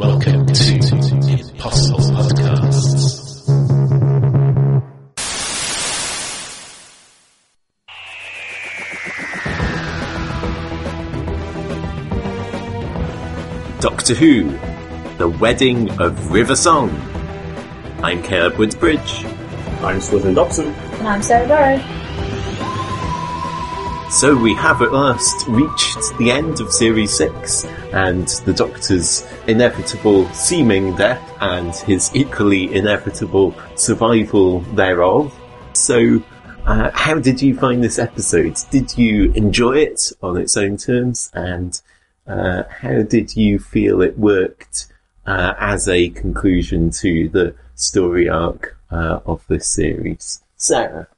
Welcome to Impossible Podcasts. Doctor Who, The Wedding of River Song. I'm Caleb Woodbridge. I'm Swithin Dobson. And I'm Sarah Burrow. So we have at last reached the end of Series 6 and the Doctor's inevitable seeming death and his equally inevitable survival thereof. So, uh, how did you find this episode? Did you enjoy it on its own terms? And uh, how did you feel it worked uh, as a conclusion to the story arc uh, of this series? Sarah?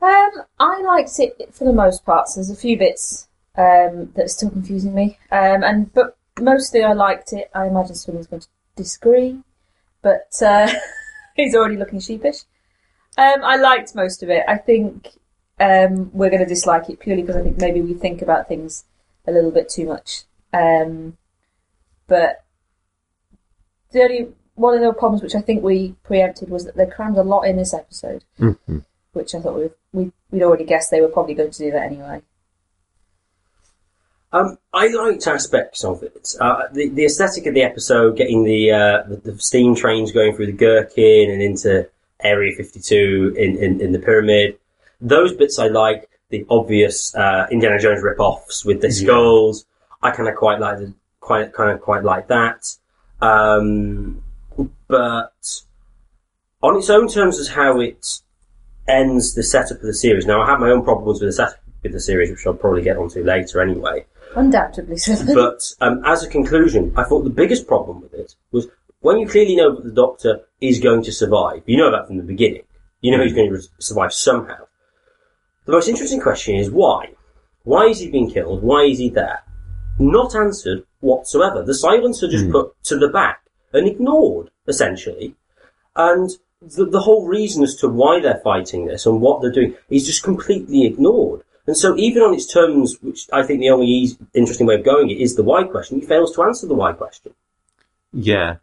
Um, I liked it for the most part. So there's a few bits um, that are still confusing me, um, and but mostly I liked it. I imagine Swin's going to disagree, but uh, he's already looking sheepish. Um, I liked most of it. I think um, we're going to dislike it purely because I think maybe we think about things a little bit too much. Um, but the only one of the problems which I think we preempted was that they crammed a lot in this episode, Mm-hmm. Which I thought we, we we'd already guessed they were probably going to do that anyway. Um, I liked aspects of it. Uh, the, the aesthetic of the episode, getting the, uh, the the steam trains going through the Gherkin and into Area 52 in, in, in the pyramid. Those bits I like. The obvious uh, Indiana Jones rip-offs with the skulls. I kind of quite like the quite kind of quite like that. Um, but on its own terms, as how it ends the setup of the series. Now, I have my own problems with the setup of the series, which I'll probably get onto later anyway. Undoubtedly, so. But um, as a conclusion, I thought the biggest problem with it was when you clearly know that the Doctor is going to survive. You know that from the beginning. You know he's going to re- survive somehow. The most interesting question is why? Why is he being killed? Why is he there? Not answered whatsoever. The silence are just put to the back and ignored, essentially. And the, the whole reason as to why they're fighting this and what they're doing is just completely ignored. And so even on its terms, which I think the only easy, interesting way of going it is the why question, he fails to answer the why question. Yeah.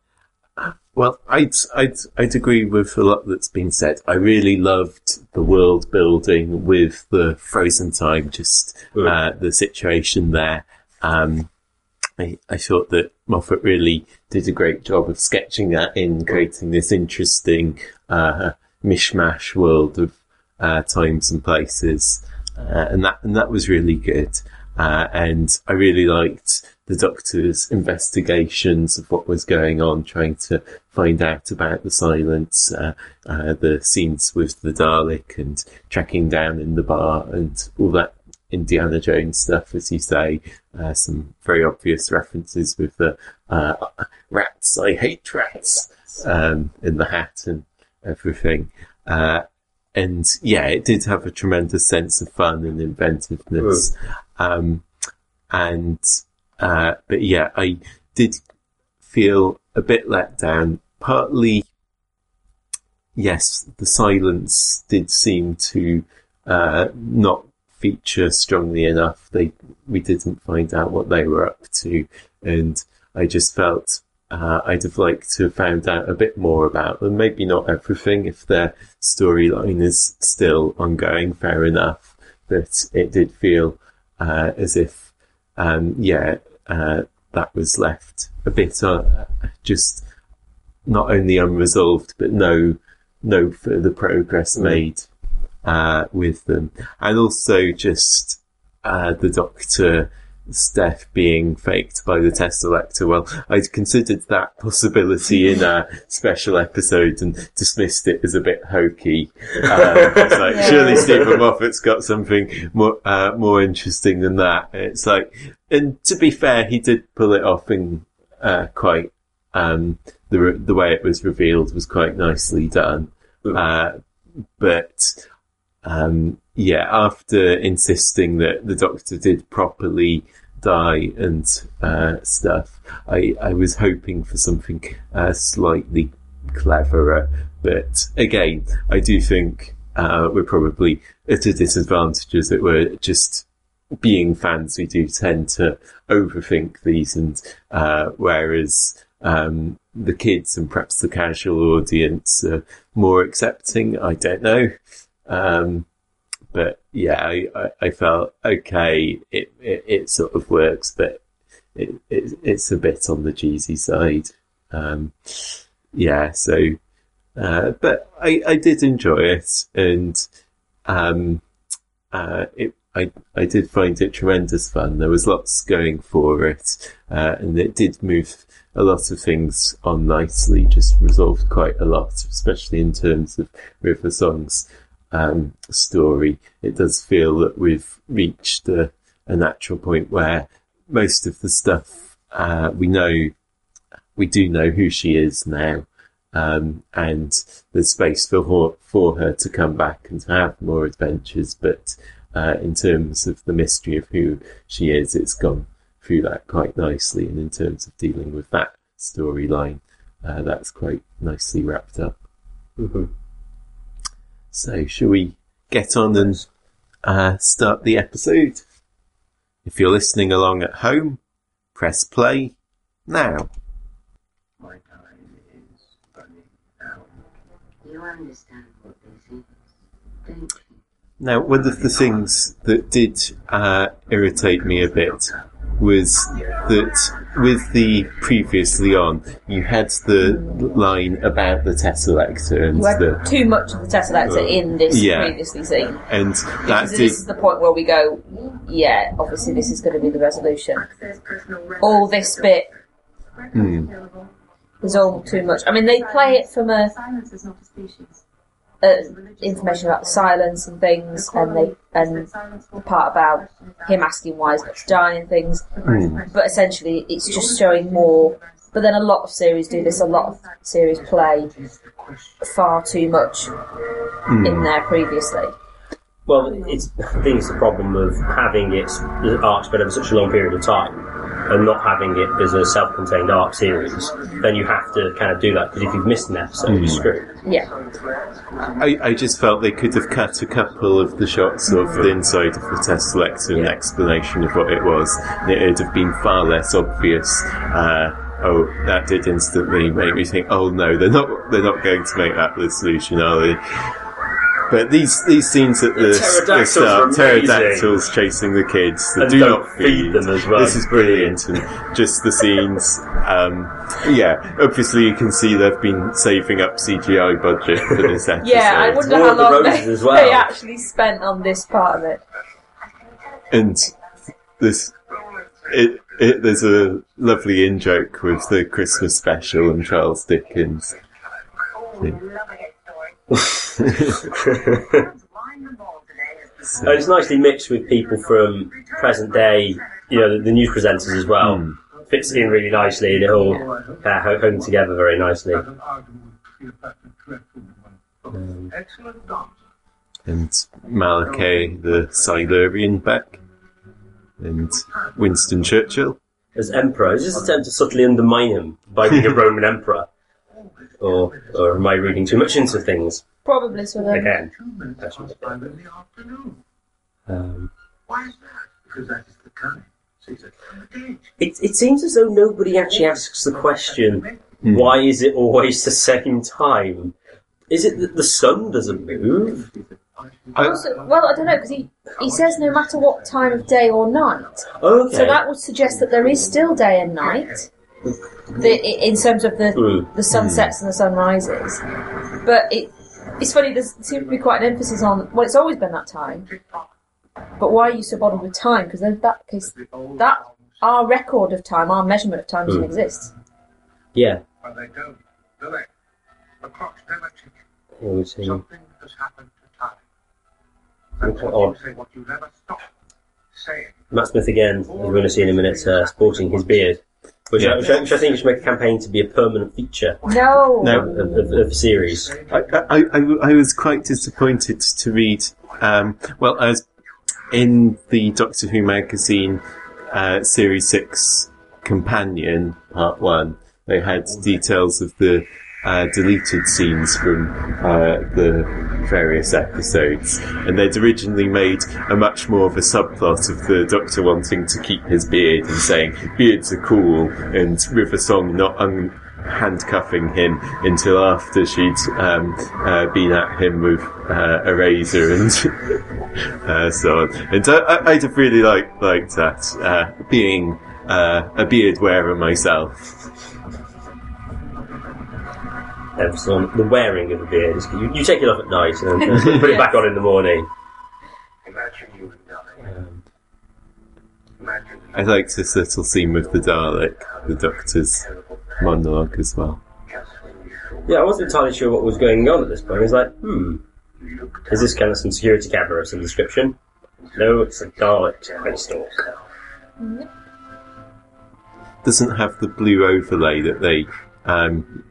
Well, I'd, I'd, I'd agree with a lot that's been said. I really loved the world building with the frozen time, just, uh, the situation there. Um, I, I thought that Moffat really did a great job of sketching that in, creating this interesting, uh, mishmash world of, uh, times and places. Uh, and that, and that was really good. Uh, and I really liked the doctor's investigations of what was going on, trying to find out about the silence, uh, uh, the scenes with the Dalek and tracking down in the bar and all that Indiana Jones stuff, as you say. Uh, some very obvious references with the uh, rats, I hate rats, um, in the hat and everything. Uh, and yeah, it did have a tremendous sense of fun and inventiveness. Um, and, uh, but yeah, I did feel a bit let down, partly, yes, the silence did seem to, uh, not feature strongly enough. They, we didn't find out what they were up to. And I just felt, uh, I'd have liked to have found out a bit more about them. Maybe not everything if their storyline is still ongoing, fair enough. But it did feel, uh, as if, um, yeah, uh, that was left a bit, uh, just not only unresolved, but no, no further progress made, uh, with them. And also just, uh, the doctor, Steph being faked by the Teselecta. Well, I'd considered that possibility in a special episode and dismissed it as a bit hokey. Um, it's like, Yeah. surely Steven Moffat's got something more, uh, more interesting than that. It's like, and to be fair, he did pull it off in, uh, quite, um, the, the way it was revealed was quite nicely done. Uh, but, um, yeah, after insisting that the doctor did properly die and uh, stuff, I, I was hoping for something uh, slightly cleverer. But again, I do think uh, we're probably at a disadvantage as it were, just being fans, we do tend to overthink these and, uh, whereas, um, the kids and perhaps the casual audience are more accepting. I don't know. Um, but yeah, I, I, felt okay. It, it, it sort of works, but it, it, it's a bit on the cheesy side. Um, yeah, so, uh, but I, I did enjoy it and, um, uh, it, I, I did find it tremendous fun. There was lots going for it, uh, and it did move a lot of things on nicely, just resolved quite a lot, especially in terms of River Song's um, story. It does feel that we've reached a, a natural point where most of the stuff uh, we know, we do know who she is now. Um, and there's space for her, for her to come back and have more adventures, but uh, in terms of the mystery of who she is, it's gone through that quite nicely. And in terms of dealing with that storyline, uh, that's quite nicely wrapped up. hmm So, shall we get on and uh, start the episode? If you're listening along at home, press play now. My time is running out. You understand what this is, don't you? Now, one of the things that did uh, irritate me a bit was that with the previously on, you had the line about the Teselecta and You had the too much of the Teselecta in this Yeah. previously seen. and that did this is the point where we go, yeah, obviously this is going to be the resolution. All this bit Hmm. is all too much. I mean, they play it from a Silence is not a species. Uh, information about the silence and things, and they and the part about him asking why he's got to die and things. But essentially, it's just showing more. But then a lot of series do this. A lot of series play far too much in there previously. Well, it's, I think it's the problem of having its the arc spread over such a long period of time and not having it as a self-contained arc series. Then you have to kind of do that because if you've missed an episode, you're screwed. Yeah, I, I just felt they could have cut a couple of the shots of the inside of the Teselecta and Yeah. explanation of what it was. It would have been far less obvious. Uh, oh, that did instantly make me think. Oh no, they're not. They're not going to make that the solution, are they? But these these scenes at the, the pterodactyls start, pterodactyls chasing the kids that And do don't not feed feed them as well. This is brilliant, and just the scenes. Um, yeah, obviously you can see they've been saving up CGI budget for this episode. yeah. I wonder War how of the long Roses they, as well. they actually spent on this part of it. and this it, it there's a lovely in joke with the Christmas special and Charles Dickens. And it's nicely mixed with people from present day, you know, the, the news presenters as well. Hmm. Fits in really nicely and it all uh, together very nicely. Excellent and Malohkeh the Silurian back, and Winston Churchill. As emperor, is this an attempt to subtly undermine him by being a Roman emperor? Or, or am I reading too much into things Probably so. Then. again? Two minutes past five in the afternoon. Um, Why is that? Because that is the time. It, it seems as though nobody actually asks the question, Hmm. why is it always the same time? Is it that the sun doesn't move? I, Also, well, I don't know because he he says no matter what time of day or night. Okay. So that would suggest that there is still day and night, the, in terms of the Mm. the sunsets and the sunrises. But it it's funny. There seems to be quite an emphasis on well, it's always been that time. But why are you so bothered with time? Because in that case, that our record of time, our measurement of time doesn't Mm. exist. Yeah. But they don't, do they? The clocks never tick. I would say- Something has happened to time. Okay, That's what odd. you say, what you never stop saying. Matt Smith again, as we're going to see in a minute, uh, sporting his beard. Which, I, which, I, which I think should make a campaign to be a permanent feature No. No. of, of, of the series. I, I, I, I was quite disappointed to read. Um, well, as in the Doctor Who magazine, uh, Series Six Companion Part One, they had details of the uh, deleted scenes from uh, the various episodes, and they'd originally made a much more of a subplot of the Doctor wanting to keep his beard and saying beards are cool, and River Song not un- handcuffing him until after she'd um, uh, been at him with uh, a razor and uh, so on. And I, I'd have really liked liked that uh, being uh, a beard wearer myself. Emphasis on the wearing of the beard. You, you take it off at night and then put it back on in the morning. Imagine you and I. Um, I liked this little scene with the Dalek, the Doctor's monologue as well. just when you thought yeah, I wasn't entirely sure what was going on at this point. I was like, hmm, you is this kind of some security camera of some description? No, it's a Dalek space stalk. Doesn't have the blue overlay that they um,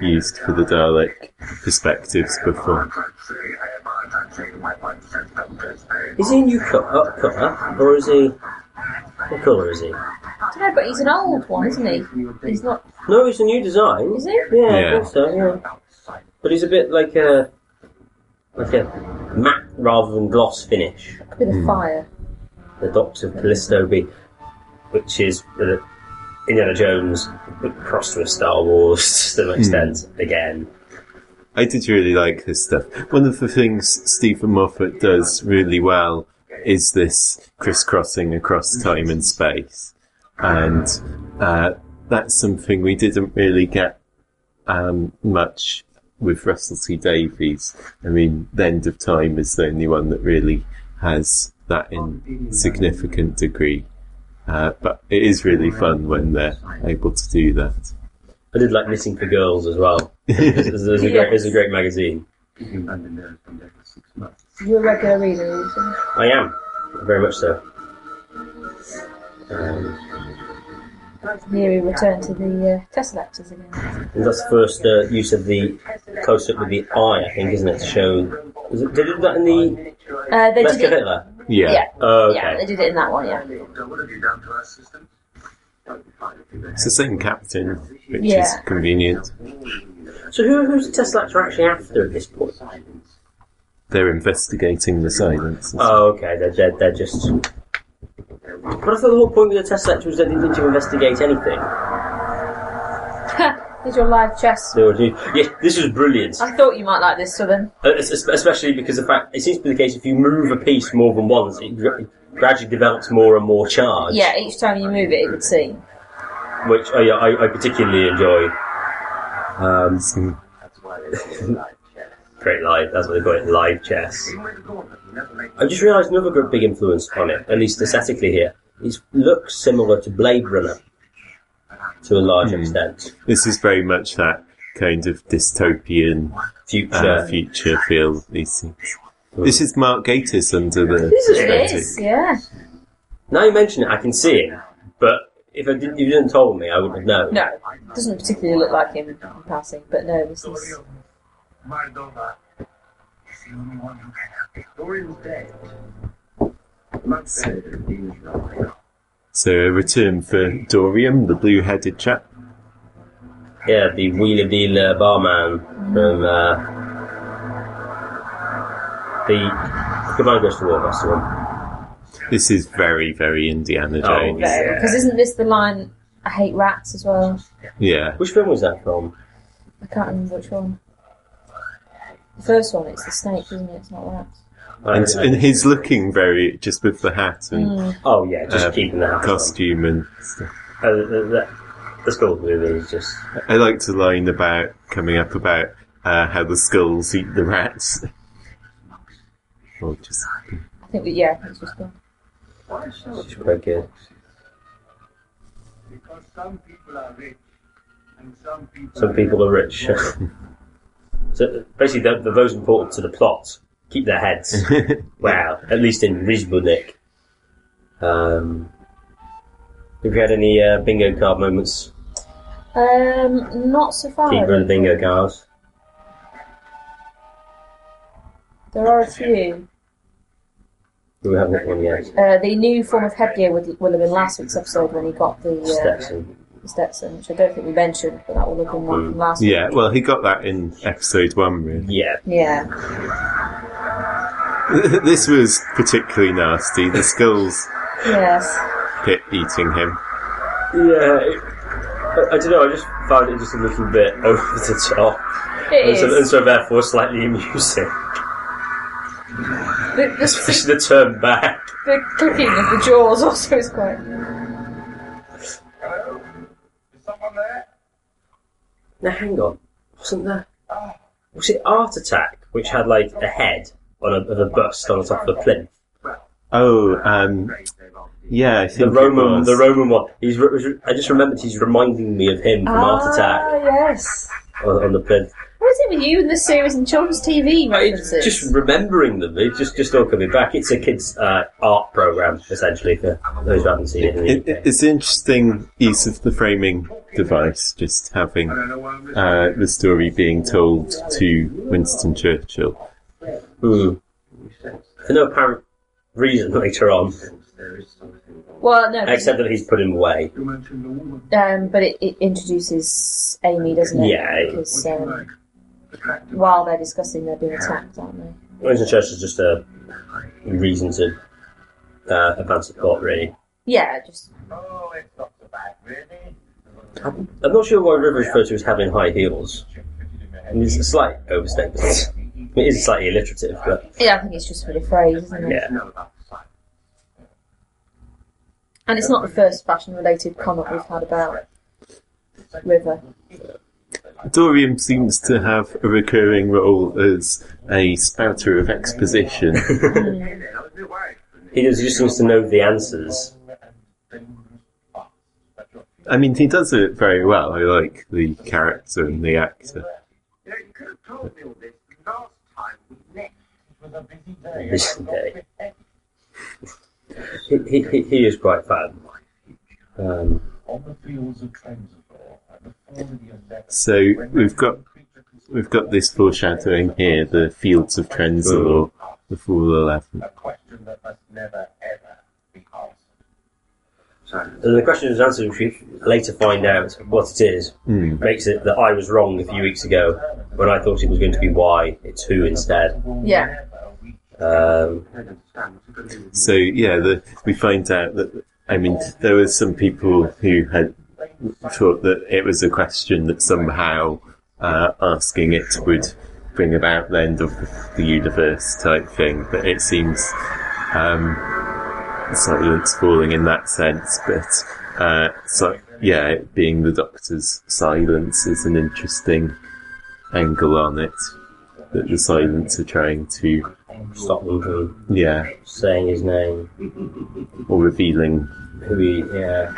used for the Dalek perspectives before. Is he a new cut, up colour, or is he? What colour is he? I don't know, but he's an old one, isn't he? He's not. No, it's a new design. Is he? Yeah, I Yeah. think so. Yeah, but he's a bit like a like a matte rather than gloss finish. A bit of fire. The Doctor Callisto be, which is uh, Indiana Jones crossed with Star Wars to some extent again. I did really like this stuff. One of the things Steven Moffat does really well is this crisscrossing across time and space. And uh, that's something we didn't really get um, much with Russell T Davies. I mean, The End of Time is the only one that really has that in significant degree. Uh, but it is really fun when they're able to do that. I did like Knitting for Girls as well. It's, it's, it's a great, it's a great magazine. You're a regular reader, are you? I am very much so. Um, Here we return to the uh, Teselectas again. and that's the first uh, use of the close up with the eye, I think, isn't it? To show. Was it, did they do that in the Uh, they Let's did it. Hitler? Yeah. Yeah. Oh, okay. Yeah, they did it in that one, yeah. What have you done to our system? It's the same captain, which is convenient. So who, who's the Tesselacts actually after at this point? They're investigating the silence. Oh, okay. They're, they're, they're just. But I thought the whole point with the Tessellacts was they didn't need to investigate anything. Here's your live chess. They were doing- yeah, this was brilliant. I thought you might like this, Swithin. Uh, es- es- Especially because the fact it seems to be the case if you move a piece more than once, it gra- gradually develops more and more charge. Yeah, each time you move it, it would seem. which I, I, I particularly enjoy. Um, Some- great live, that's what they call it, live chess. I just realised another gr- big influence on it, at least aesthetically here. It looks similar to Blade Runner to a large extent. This is very much that kind of dystopian Future. uh, future feel. These things. This is Mark Gatiss under the. This is It yeah. now you mention it, I can see it, but if I didn't, if you didn't told me, I wouldn't have known. No, doesn't particularly look like him in passing, but no, this is. Mardona So a return for Dorian, the blue-headed chap. Yeah, the wheeler dealer barman from uh, the Good Man Goes to War, that's the one. This is very, very Indiana Jones. Oh, Jones. yeah. Because isn't this the line, I hate rats as well? Yeah. Which film was that from? I can't remember which one. The first one, it's the snake, isn't it? It's not rats. And, and he's looking very just with the hat and Mm. oh yeah, just uh, keeping the house costume and stuff. Uh, the, the, the skull movie is just I like the line about coming up about uh, how the skulls eat the rats. or just I think, that, yeah, it's just gone. just quite good. Because some people are rich and some people Some people are rich. so basically, the, the, those important to the plot keep their heads. wow, at least in reasonable nick. Um, have you had any uh, bingo card moments? Um, not so far. I Keep don't running bingo cards. There are a few. We haven't got one yet. Uh, the new form of headgear would, will have been last week's episode when he got the uh, Stetson. The Stetson, which I don't think we mentioned, but that will have been one from last week. yeah. Well, he got that in episode one, really. Yeah. Yeah. this was particularly nasty. The skulls Yes. pit eating him. Yeah, it, I, I don't know. I just found it just a little bit over the top, It and so, and so therefore slightly amusing. The, the, Especially the turn back. the clicking of the jaws also is quite. Now hang on, wasn't there? Was it Art Attack, which had like a head on a, of a bust on the top of a plinth? Oh, um, yeah, I think The it Roman, was. the Roman one. He's. re- I just remembered he's reminding me of him from Art Attack Ah, yes. on, on the plinth. What is it with you and the series and children's TV It's references? just remembering them. It's just just all coming back. It's a kids' uh, art program essentially for those who haven't seen it. In the It, UK. it's an interesting use of the framing device, just having uh, the story being told to Winston Churchill. Hmm. For no apparent reason later on, well, no, except that he's put him away. um, but it, it introduces Amy, doesn't it? Yeah. Because um, while they're discussing, they're being attacked, aren't they? Winston is just a reason to uh, advance the plot, really. Yeah, just I'm not sure why River is referred to as having high heels. I mean, it's a slight overstatement. It is slightly alliterative, but yeah. I think it's just for the phrase, isn't it? yeah. And it's not the first fashion-related comment we've had about River. Dorian seems to have a recurring role as a spouter of exposition. He, does, he just seems to know the answers. I mean, he does it very well. I like the character and the actor. This day. He, he, he, he is quite fun. Um, So we've got we've got this foreshadowing here: the fields of Trenzalore, the Fool Eleven. and the question is answered, which we later find out what it is, Hmm. makes it that I was wrong a few weeks ago when I thought it was going to be why. It's who instead. Yeah. Um, So yeah, the, we find out that I mean there were some people who had thought that it was a question that somehow uh, asking it would bring about the end of the universe type thing, but it seems um, silence falling in that sense. But uh, so yeah, it being the Doctor's silence is an interesting angle on it. That the silence are trying to stop them from yeah saying his name. or revealing Who he, yeah.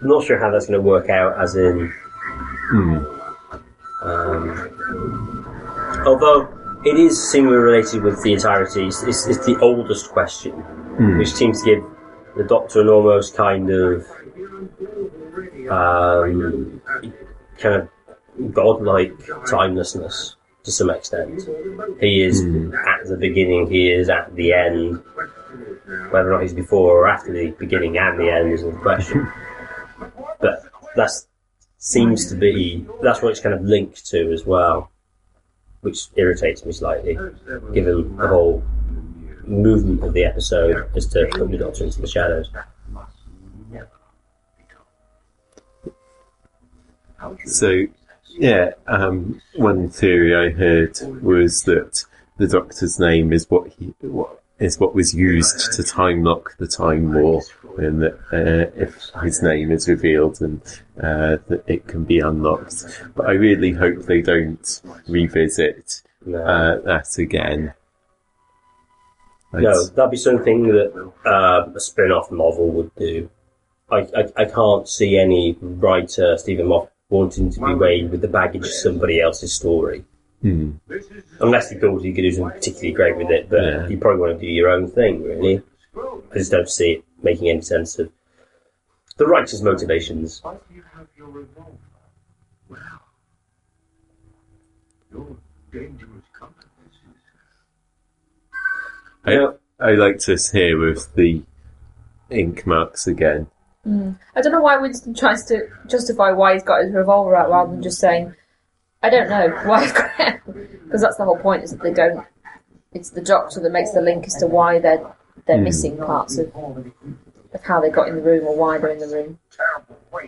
I'm not sure how that's going to work out, as in. Hmm. Um, although it is seemingly related with the entirety, it's, it's, it's the oldest question, which seems to give the Doctor an almost kind of. Um, kind of godlike timelessness to some extent. He is at the beginning, he is at the end. Whether or not he's before or after the beginning and the end isn't the question. that's seems to be that's what it's kind of linked to as well, which irritates me slightly, given the whole movement of the episode is to put the Doctor into the shadows. So, yeah, um, one theory I heard was that the Doctor's name is what he what is what was used to time lock the time war, and that uh, if his name is revealed, and uh, that it can be unlocked. But I really hope they don't revisit uh, that again. I'd- No, that'd be something that uh, a spin-off novel would do. I, I, I can't see any writer, Steven Moffat, wanting to be weighed with the baggage of somebody else's story. Hmm. Unless you thought you could do something particularly great with it, but Yeah. you probably want to do your own thing, really. I just don't see it making any sense of the writer's motivations. I, I liked this here with the ink marks again. I don't know why Winston tries to justify why he's got his revolver out rather than just saying, I don't know why he's got it. Because that's the whole point, is that they don't it's the doctor that makes the link as to why they're they're Hmm. missing parts of of how they got in the room or why they're in the room.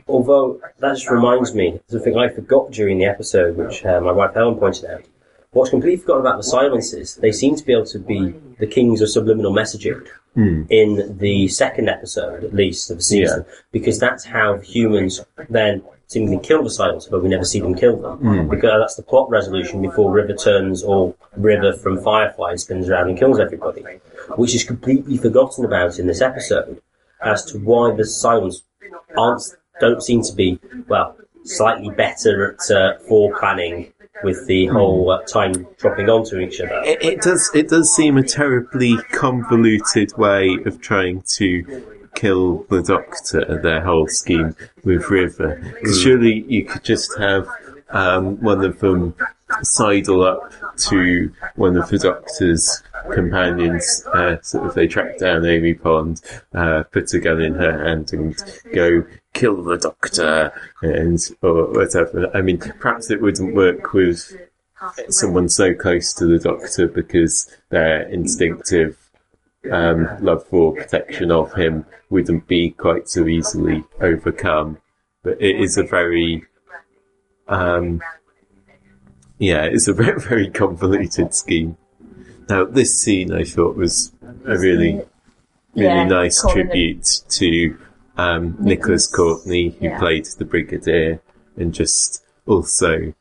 Although that just reminds me of something I forgot during the episode, which uh, my wife Helen pointed out. What's completely forgotten about the silences, they seem to be able to be the kings of subliminal messaging Hmm. in the second episode, at least, of the season, because that's how humans then seemingly kill the silence, but we never see them kill them. Because that's the plot resolution before River turns, or River from Firefly spins around and kills everybody, which is completely forgotten about in this episode as to why the silence aren't don't seem to be well slightly better at uh, planning with the whole uh, time dropping onto each other. It, it does. It does seem a terribly convoluted way of trying to kill the Doctor. Their whole scheme with River. 'Cause surely you could just have um, one of them sidle up to one of the Doctor's companions. Uh, sort of, they track down Amy Pond, uh, put a gun in her hand, and go kill the Doctor, and or whatever. I mean, perhaps it wouldn't work with someone so close to the doctor because their instinctive um, love for protection of him wouldn't be quite so easily overcome. But it is a very, um, yeah, it's a very, very convoluted scheme. Now, this scene I thought was a really, really Yeah, nice tribute to um, Nicholas Nicholas, Courtney, who yeah. played the Brigadier, and just also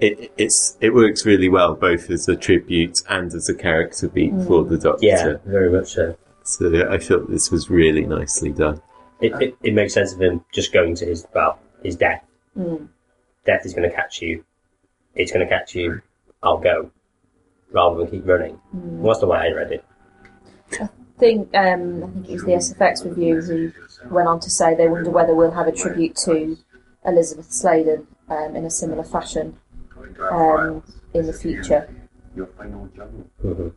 it it's it works really well both as a tribute and as a character beat for the Doctor. Yeah, very much so. So I thought this was really nicely done. It, it, it makes sense of him just going to his well, his death. Mm. Death is going to catch you. It's going to catch you. I'll go, rather than keep running. Well, that's the way I read it. I think um, I think it was the SFX review who went on to say they wonder whether we'll have a tribute to Elizabeth Sladen um, in a similar fashion um, in the future. Your final job. Mhm.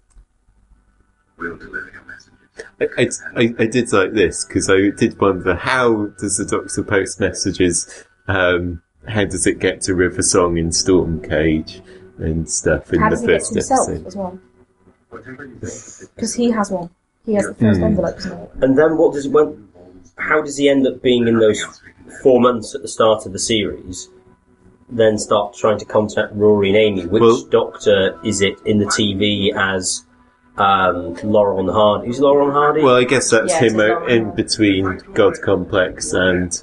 We'll deliver your messages. I, I, I- I did like this because I did wonder how does the Doctor post messages? Um, how does it get to River Song in Storm Cage and stuff in How the does he get first to himself episode? as well? Whatever you think. Because he has one. He has the first Hmm. envelope. And then what does when? How does he end up being in those four months at the start of the series? Then start trying to contact Rory and Amy. Which Well- doctor is it in the TV as um, Laurel and Hardy? Who's Laurel and Hardy? Well, I guess that's Yeah, him it's a uh, in between God Complex and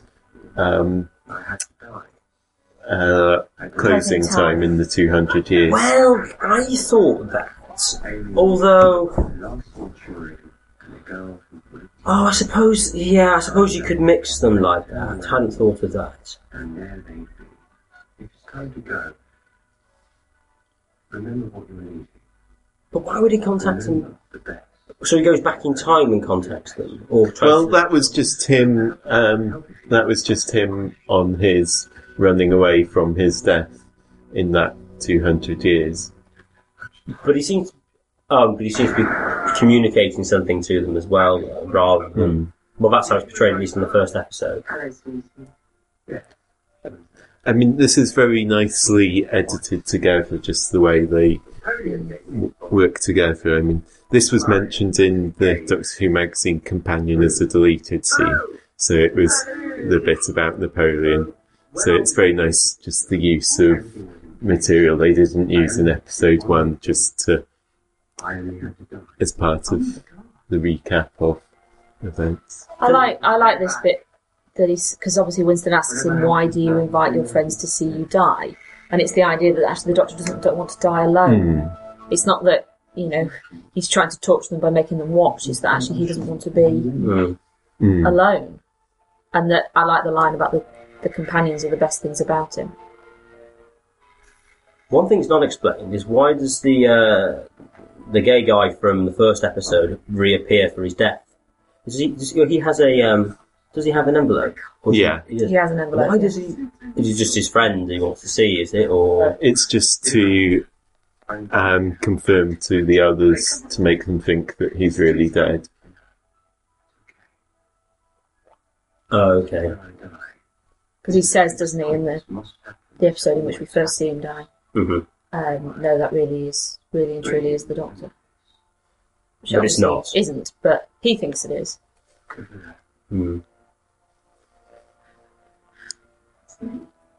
um, I had to die. uh, closing Closing time time. in the 200 years. Well, I thought that. Although, Last century, and a girl who would oh, I suppose, yeah, I suppose you could mix them like that. I hadn't thought of that. And there they be. If it's time to go, remember what you're leaving. But why would he contact them? The best. So he goes back in time and contacts them, or Well, to- that was just him. Um, that was just him on his running away from his death in that 200 years. But he seems, oh, but he seems to be communicating something to them as well, uh, rather than. Well, that's how it's portrayed, at least in the first episode. Hello, Susie. I mean, this is very nicely edited together, just the way they work together. I mean, this was mentioned in the Doctor Who magazine companion as a deleted scene, so it was the bit about Napoleon. So it's very nice, just the use of material they didn't use in episode one, just to as part of the recap of events. I like I like this bit that he's because obviously Winston asks him why do you invite your friends to see you die, and it's the idea that actually the Doctor doesn't don't want to die alone. It's not that you know he's trying to torture them by making them watch. It's that actually he doesn't want to be Mm. alone, and that I like the line about the the companions are the best things about him. One thing's not explained is why does the uh, the gay guy from the first episode reappear for his death? Does he? Does, he has a. Um, does he have an envelope? Or does Yeah. He, he does. He has an envelope. Why does he? Is it just his friend he wants to see? Is it or? It's just to um, confirm to the others to make them think that he's really dead. Oh, okay. Because he says, doesn't he, in the, the episode in which we first see him die. hmm um, no, that really is, really and truly is the Doctor. Which But it's obviously not. Isn't, but he thinks it is. Hmm.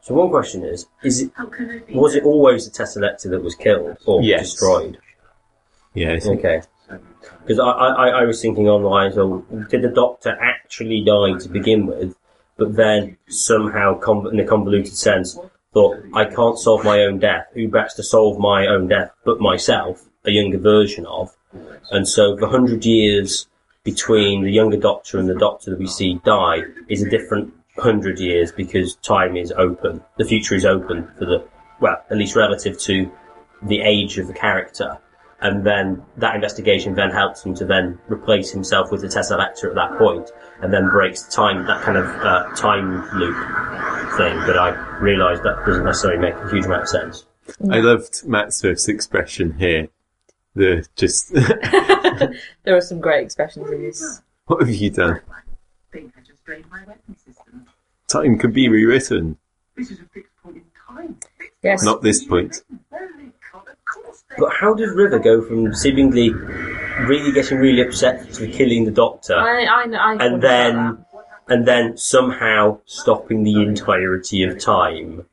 So one question is: Is it it was it always the Tesseract that was killed or Yes. destroyed? Yeah, I think Okay. Because I, I, I was thinking online, so did the Doctor actually die to begin with, but then somehow, conv- in a convoluted sense, thought, I can't solve my own death. Who best to solve my own death but myself, a younger version of? And so the hundred years between the younger Doctor and the Doctor that we see die is a different hundred years because time is open. The future is open for the, well, at least relative to the age of the character. And then that investigation then helps him to then replace himself with the Tesseract at that point, and then breaks time, that kind of uh, time loop thing. But I realised that doesn't necessarily make a huge amount of sense. I loved Matt Smith's expression here. The just, There are some great expressions in this. what have you done? I think I just drained my weapon system. Time can be rewritten. This is a fixed point in time. Yes. Not this point. Very good. Of course they But how does River go from seemingly really getting really upset to killing the Doctor, I, I, I and then and then somehow stopping the entirety of time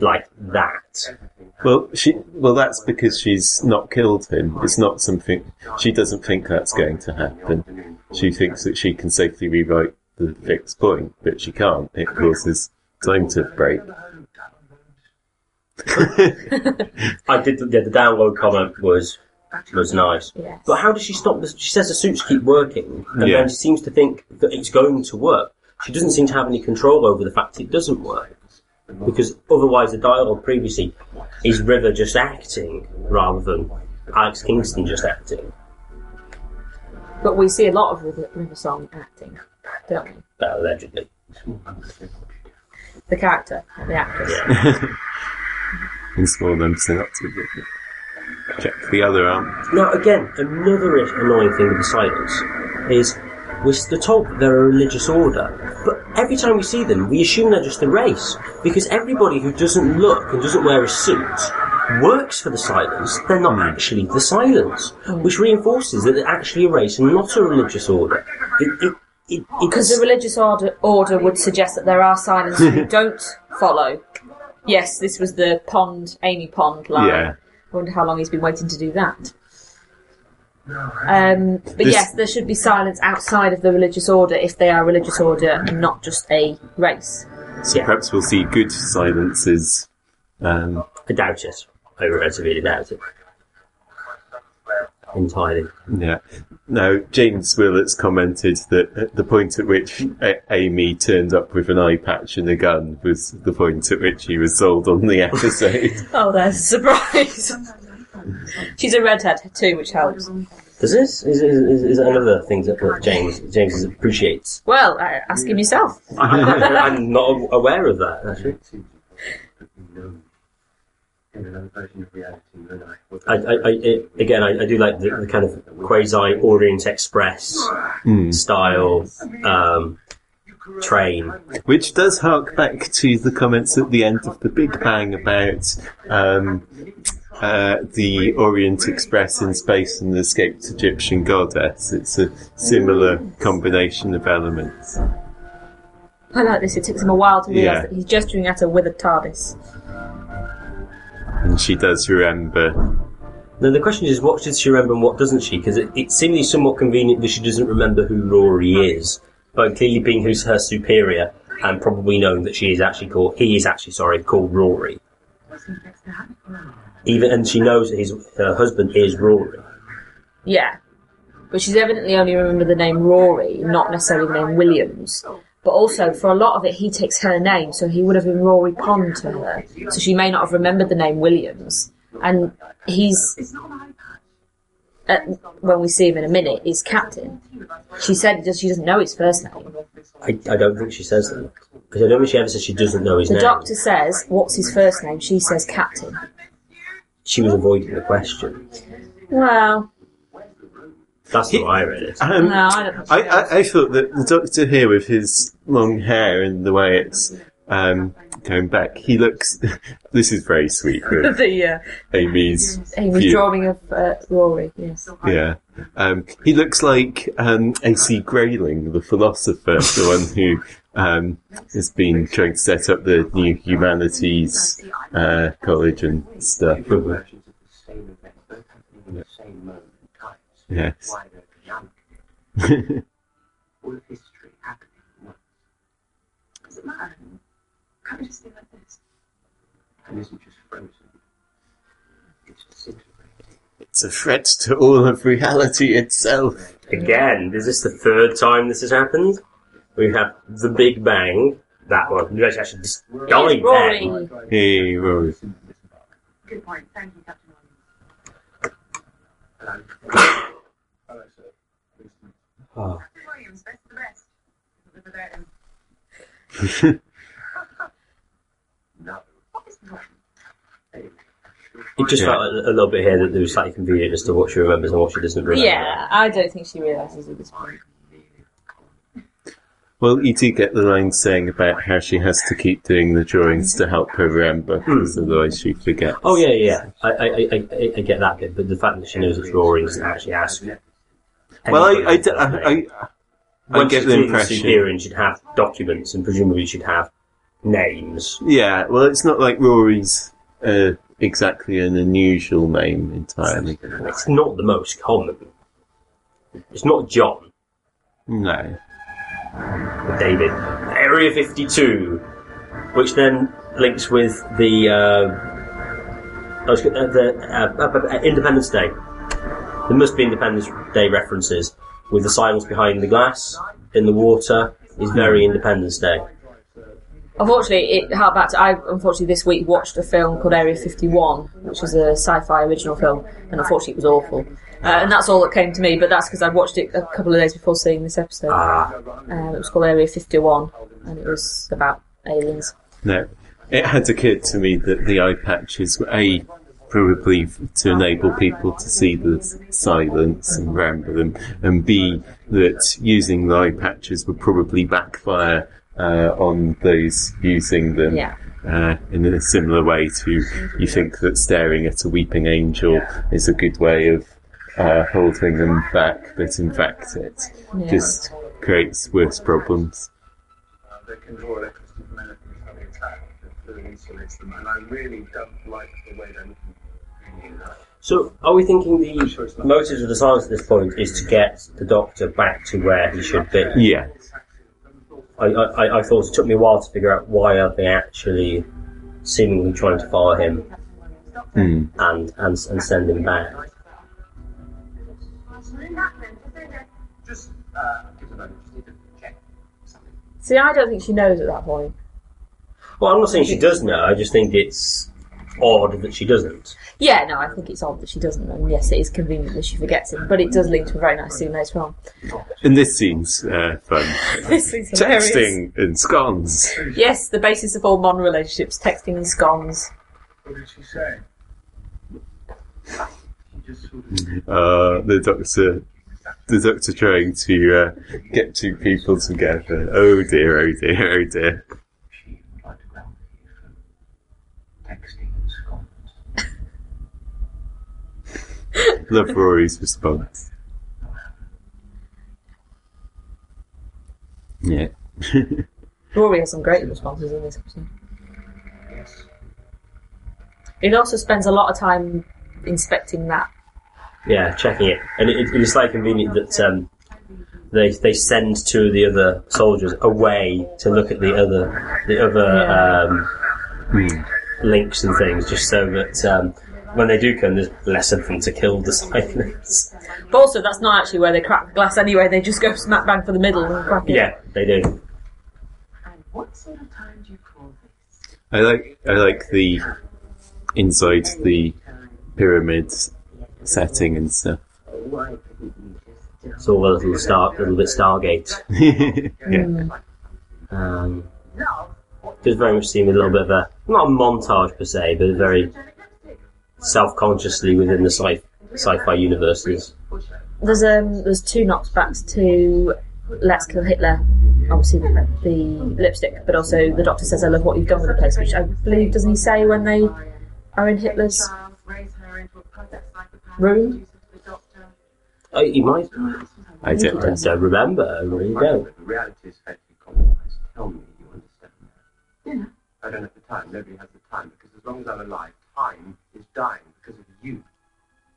like that? Well, she, well, that's because she's not killed him. It's not something, she doesn't think that's going to happen. She thinks that she can safely rewrite the fixed point, but she can't. It causes time to break. I did. The, the download comment was was nice. Yes. But how does she stop this? She says the suits keep working, and Yeah. then she seems to think that it's going to work. She doesn't seem to have any control over the fact it doesn't work. Because otherwise, the dialogue previously is River just acting rather than Alex Kingston just acting. But we see a lot of River, River Song acting, don't we? Uh, allegedly. The character, not the actress. In small numbers, they're not too good. Check the other arm. Now, again, another i- annoying thing with the silence is we're told that they're a religious order, but every time we see them, we assume they're just a race because everybody who doesn't look and doesn't wear a suit works for the silence. They're not actually the silence, which reinforces that they're actually a race and not a religious order. It, it, it, Because the religious order, order would suggest that there are silents who don't follow. Yes, this was the Pond, Amy Pond line. Yeah. I wonder how long he's been waiting to do that. Um, but This- yes, there should be silence outside of the religious order if they are a religious order and not just a race. So Yeah. perhaps we'll see good silences. Um, I doubt it. I relatively doubt it. Entirely. yeah. Now, James Willets commented that the point at which A- Amy turned up with an eye patch and a gun was the point at which he was sold on the episode. Oh, there's a surprise. She's a redhead too, which helps. Does this? Is, is, is, is that another thing that, that James James appreciates? Well, uh, ask him yourself. I, I'm not aware of that, actually. I, I, I, again, I, I do like the, the kind of quasi Orient Express style um, train. Which does hark back to the comments at the end of the Big Bang about um, uh, the Orient Express in space and the escaped Egyptian goddess. It's a similar combination of elements. I like this. It takes him a while to realise Yeah. that he's gesturing at her with a TARDIS. And she does remember. Now the question is, what does she remember and what doesn't she? Because it, it's seemingly somewhat convenient that she doesn't remember who Rory is, but clearly being who's her superior and probably knowing that she is actually called, he is actually sorry called Rory. Even and she knows that his her husband is Rory. Yeah. But she's evidently only remembered the name Rory, not necessarily the name Williams. But also, for a lot of it, he takes her name, so he would have been Rory Pond to her. So she may not have remembered the name Williams. And he's, uh, when we see him in a minute, is Captain. She said she doesn't know his first name. I, I don't think she says that because I don't think she ever says she doesn't know his The name. doctor says, what's his first name? She says Captain. She was avoiding the question. Well, That's how I read it. Um, no, I don't I, I, I thought that the doctor here with his long hair and the way it's um, going back, he looks. this is very sweet. really. the uh, Amy's. Amy's view. drawing of uh, Rory. Yes. Yeah. Um, he looks like um, A.C. Grayling, the philosopher, the one who um, has been trying to set up the new humanities uh, college and stuff. versions Yes. Why they're beyond all of history happening at once. Does it matter? Can't we just be like this? And isn't just frozen. It's disintegrating. It's a threat to all of reality itself. Again, is this the third time this has happened? We have the Big Bang. That one. You guys actually just died Rory. then. Hey, Rory. Good point. Thank you, Captain Williams. Oh. Williams, best of the best. Live without him. No. What is wrong? It just Yeah. felt a, a little bit here that there was slightly convenient as to what she remembers and what she doesn't remember. Yeah, I don't think she realises at this point. Well, you do get the line saying about how she has to keep doing the drawings to help her remember, hmm. because otherwise she forgets. Oh yeah, yeah. I, I, I, I, I get that bit, but the fact that she knows the drawings doesn't actually ask. Well, I, I, anybody d- for I, that. I, I Once get the impression. superior, she'd have documents and presumably she'd have names. Yeah, well, it's not like Rory's uh, exactly an unusual name entirely. It's not the most common. It's not John No. David. Area 52, which then links with the uh, I was gonna- uh, the uh, uh, uh, Independence Day. There must be Independence Day references with the silence behind the glass in the water is very Independence Day. Unfortunately, it harked back to. I unfortunately this week watched a film called Area 51, which was a sci-fi original film, and unfortunately it was awful. Uh, and that's all that came to me, but that's because I'd watched it a couple of days before seeing this episode. Ah, Um, it was called Area 51, and it was about aliens. No. It had occurred to me that the eye patches were A, probably to enable people to see the silence and remember them, and B, that using the eye patches would probably backfire uh, on those using them. Yeah. Uh, in a similar way to you think that staring at a weeping angel is a good way of uh, holding them back, but in fact it Yeah. just creates worse problems. Uh, they can draw electricity from anything that's having attacked that fluid insulates them, and I really don't like the way they're looking. So, are we thinking the motives of the science at this point is to get the Doctor back to where he should be? Yeah. I, I, I thought it took me a while to figure out why are they actually seemingly trying to follow him Hmm. and, and, and send him back. Just, uh, give a moment. Just need to check something. See, I don't think she knows at that point. Well, I'm not saying she does know, I just think it's odd that she doesn't. Yeah, no, I think it's odd that she doesn't, and yes, it is convenient that she forgets him, but it does link to a very nice scene later on. And this scene's uh, fun. This is hilarious. Texting and scones. Yes, the basis of all modern relationships, texting and scones. What did she say? She just sort of Uh, the doctor, the doctor trying to uh, get two people together. Oh dear, oh dear, oh dear. she would like to ground me for texting and scones. Love Rory's response. Yeah. Rory has some great responses in this episode. Yes. It also spends a lot of time inspecting that. Yeah, checking it. And it, it is slightly convenient that um, they they send two of the other soldiers away to look at the other the other Yeah. um, Hmm. links and things, just so that um, when they do come, there's less of them to kill the silence. But also, that's not actually where they crack the glass anyway, they just go smack bang for the middle and crack it. yeah, they do. And what sort of time do you call this? I like I like the inside the pyramid setting and stuff. Why couldn't you just It's all a little star, little bit Stargate. yeah. Um, does very much seem a little bit of a not a montage per se, but a very self-consciously within the sci- sci-fi universes. There's um there's two knockbacks to Let's Kill Hitler obviously the lipstick, but also the doctor says, "I love what you've done with the place," which I believe doesn't he say when they are in Hitler's room? Oh, you might. I I don't know. don't remember. I really don't. The reality is fatally compromised. Tell me you understand that. Yeah. I don't have the time. Nobody has the time because as long as I'm alive, time is dying because of you,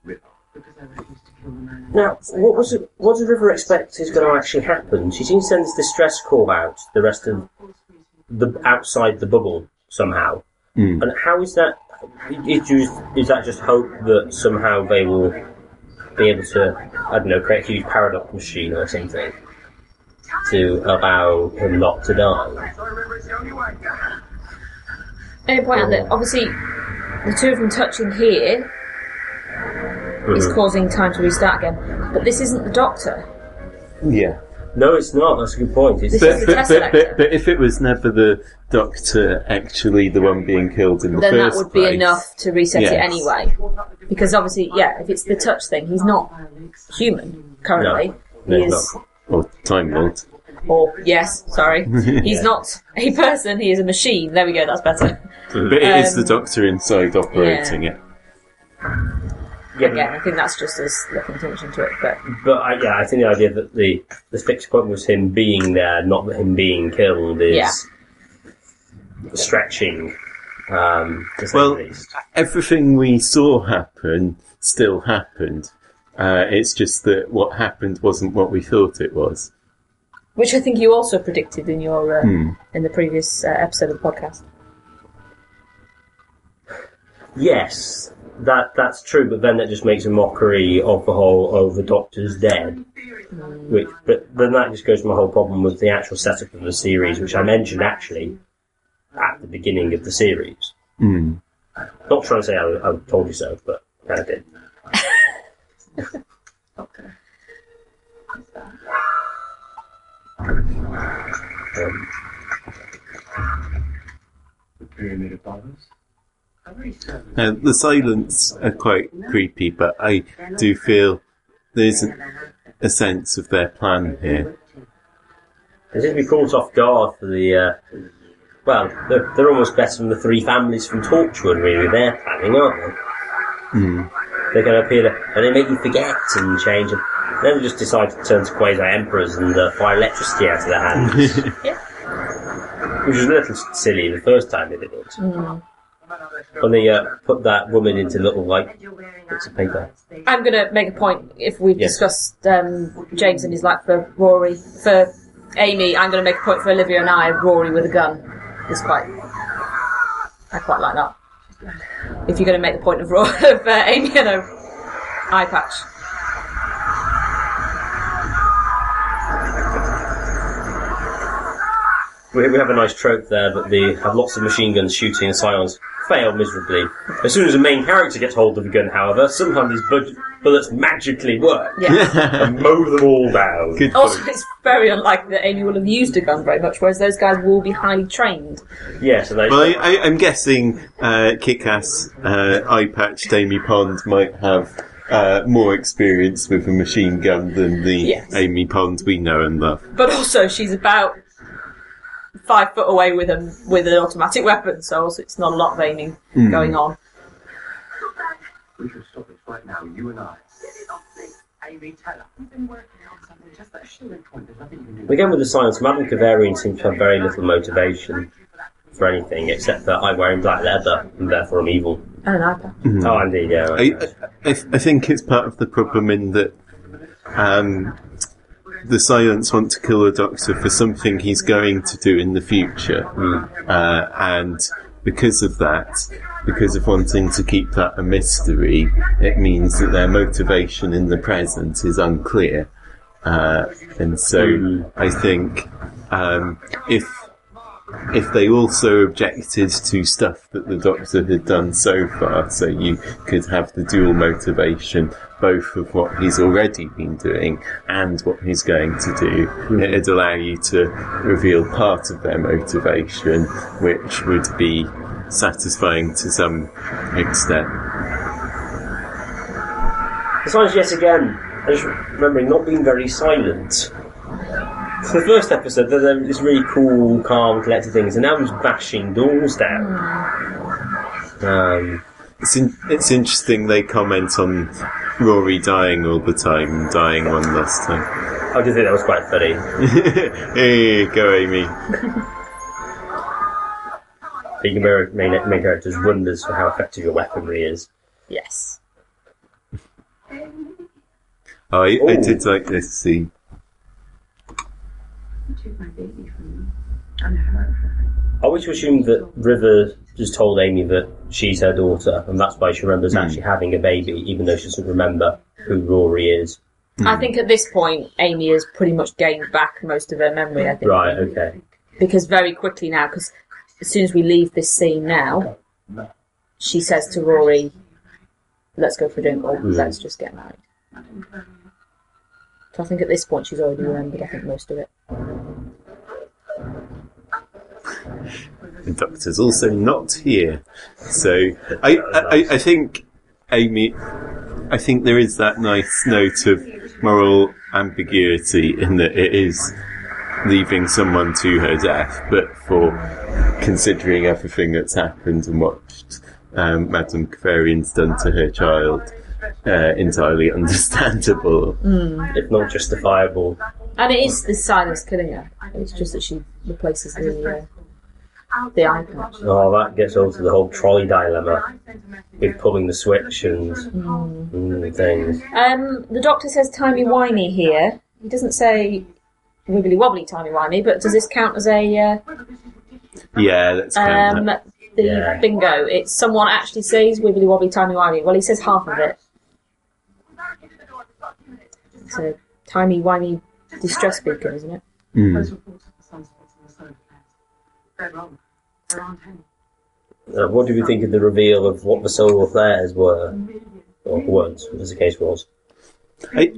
River. Because I refused to kill the man. Now, what was it? What does River expect is going to actually happen? She seems to send this distress call out to the rest of the outside the bubble somehow. Mm. And how is that? Is, is, is that just hope that somehow they will be able to, I don't know, create a huge paradox machine or something to allow him not to die? May point out that obviously the two of them touching here is Mhm. causing time to restart again, but this isn't the doctor. Yeah. No, it's not. That's a good point. It's, This But, is the but, test but, selector. but, but if it was never the doctor actually the one being killed in the Then that first would be place, enough to reset it Yes. anyway. Because obviously, yeah, if it's the touch thing, he's not human currently. No, he he's is, or Time Lord. or yes, sorry, he's not a person. He is a machine. There we go. That's better. But it is Um, the doctor inside operating it. yeah, Again, I think that's just us looking too much into it. But But I, yeah, I think the idea that the the fixed point was him being there, not that him being killed, is Yeah. stretching. Um, to say Well, the least. Everything we saw happen still happened. Uh, it's just that what happened wasn't what we thought it was. which I think you also predicted in your uh, Hmm. in the previous uh, episode of the podcast. Yes, that that's true. But then that just makes a mockery of the whole "oh, the Doctor's dead." Which, but then that just goes to my whole problem with the actual setup of the series, which I mentioned actually at the beginning of the series. Hmm. Not trying to say I, I told you so, but I did. Um, The pyramid of fathers. I'm very certain. Uh, the silence are quite creepy, but I do feel there's a, a sense of their plan here. They seem to be caught off guard for the. Uh, well, they're, they're almost better than the three families from Torchwood, really. They're planning, aren't they? Hmm. They're going to appear to, and they make you forget and change. And then they just decide to turn to quasi emperors and uh, fire electricity out of their hands. Which was a little silly the first time they did it. When they uh, put that woman into little, like, bits of paper. I'm going to make a point. If we've Yes. discussed um, James and his like for Rory, for Amy, I'm going to make a point for Olivia and I. Rory with a gun is quite. I quite like that. If you're going to make the point of, Ro- of uh, Amy and a eye patch. We, we have a nice trope there, but they have lots of machine guns shooting and silence fail miserably. As soon as the main character gets hold of a gun, however, sometimes these bud- bullets magically work Yeah. and mow them all down. Good also, point. it's very unlikely that Amy will have used a gun very much, whereas those guys will be highly trained. Yes, and they, Well, I, I, I'm guessing uh, Kick-Ass uh, Eye Patch Amy Pond might have uh, more experience with a machine gun than the Yes. Amy Pond we know and love. But also, she's about five foot away with him with an automatic weapon, so also it's not a lot of aiming going on. We should stop this right now, you and I. Amy, tell her. We've been working on something just that She'll inform. There's nothing you can do. again with the silence, Madame Kovarian seems to have very little motivation for anything except that I'm wearing black leather and therefore I'm evil. And an iPad. Oh, indeed, yeah. I, I, I think it's part of the problem in that um, the Silence want to kill the Doctor for something he's going to do in the future, uh, and because of that, because of wanting to keep that a mystery, it means that their motivation in the present is unclear, uh, and so I think um, if if they also objected to stuff that the Doctor had done so far, so you could have the dual motivation, both of what he's already been doing and what he's going to do, hmm. it'd allow you to reveal part of their motivation, which would be satisfying to some extent. The silence yet again, I just remembering not being very silent So the first episode, there's um, this really cool, calm, collected things, and now he's bashing doors down. Um, It's in, it's interesting they comment on Rory dying all the time, dying one last time. I did think that was quite funny. hey, go Amy. You can make main, main characters wonders for how effective your weaponry is. Yes. Oh, I, I Ooh. did like this scene. You took my baby from me. And her. I wish to assume that River just told Amy that she's her daughter, and that's why she remembers hmm. actually having a baby, even though she doesn't remember who Rory is. Hmm. I think at this point, Amy has pretty much gained back most of her memory, I think. Right, okay. Because very quickly now, because as soon as we leave this scene now, she says to Rory, let's go for a drink, or hmm. let's just get married. So I think at this point she's already remembered, I think, most of it. The doctor's also not here. So I, I, I think Amy, I think there is that nice note of moral ambiguity in that it is leaving someone to her death, but for considering everything that's happened and what um, Madame Kovarian's done to her child, uh, entirely understandable. If not justifiable. And it is the silence killing her. It's just that she replaces the, uh, the eye patch. Oh, that gets over to the whole trolley dilemma with pulling the switch and mm, things. Um, the doctor says timey wimey here. He doesn't say wibbly wobbly timey wimey, but does this count as a uh, Yeah, let's um, that. the Yeah. bingo? It's someone actually says wibbly wobbly timey wimey. Well, he says half of it. It's a timey wimey distress beacon, isn't it? Mm. Those reports of the sunspots and the solar flares. They're wrong. There aren't any. Uh, what do we think of the reveal of what the solar flares were? Or weren't, as the case was. I,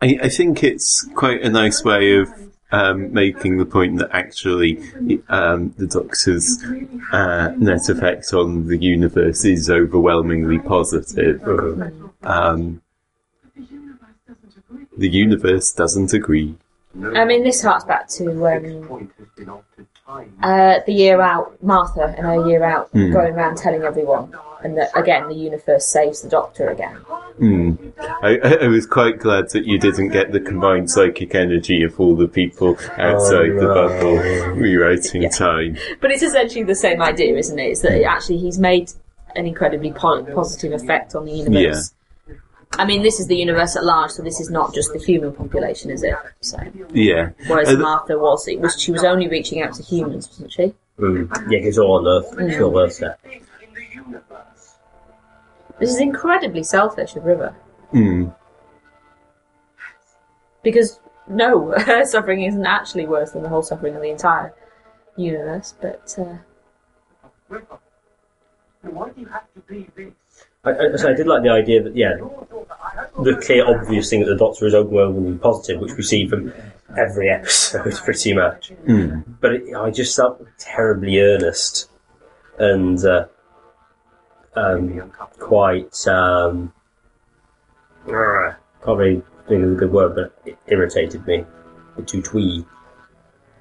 I, I think it's quite a nice way of um, making the point that actually um, the Doctor's uh, net effect on the universe is overwhelmingly positive. Um, the universe doesn't agree. I mean, this harks back to um, point has been altered time. uh, the year out, Martha and her year out, Hmm. going around telling everyone, and that again the universe saves the Doctor again. Hmm. I, I I was quite glad that you didn't get the combined psychic energy of all the people outside the no. bubble rewriting time. But it's essentially the same idea, isn't it? It's that actually he's made an incredibly po- positive effect on the universe. I mean, this is the universe at large, so this is not just the human population, is it? So, Yeah. whereas Uh, Martha was, it was she was only reaching out to humans, wasn't she? Mm. Yeah, 'cause it's all on Earth. It's all Earth set. In the universe. This is incredibly selfish of River hmm. because no, her suffering isn't actually worse than the whole suffering of the entire universe. But uh, River. Why do you have to be this? I, I, so I did like the idea that, yeah, Your daughter, I hope the clear, obvious thing that the Doctor is overwhelmingly positive, which we see from every episode pretty much. Hmm. But it, I just felt terribly earnest and uh, um, quite. Um, can't really think of a good word, but it irritated me. The too twee.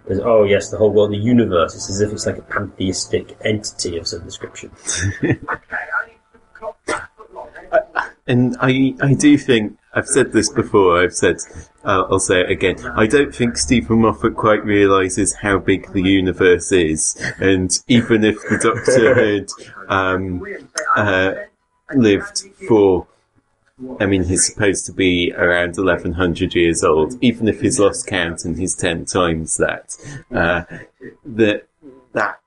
Oh yes, the whole world, the universe. It's as if it's like a pantheistic entity of some description. Okay, I need to clock that foot long. eh? And I, I do think I've said this before. I've said uh, I'll say it again. I don't think Steven Moffat quite realizes how big the universe is, and even if the Doctor had um, uh, lived for, I mean, he's supposed to be around eleven hundred years old. Even if he's lost count and he's ten times that, uh, that that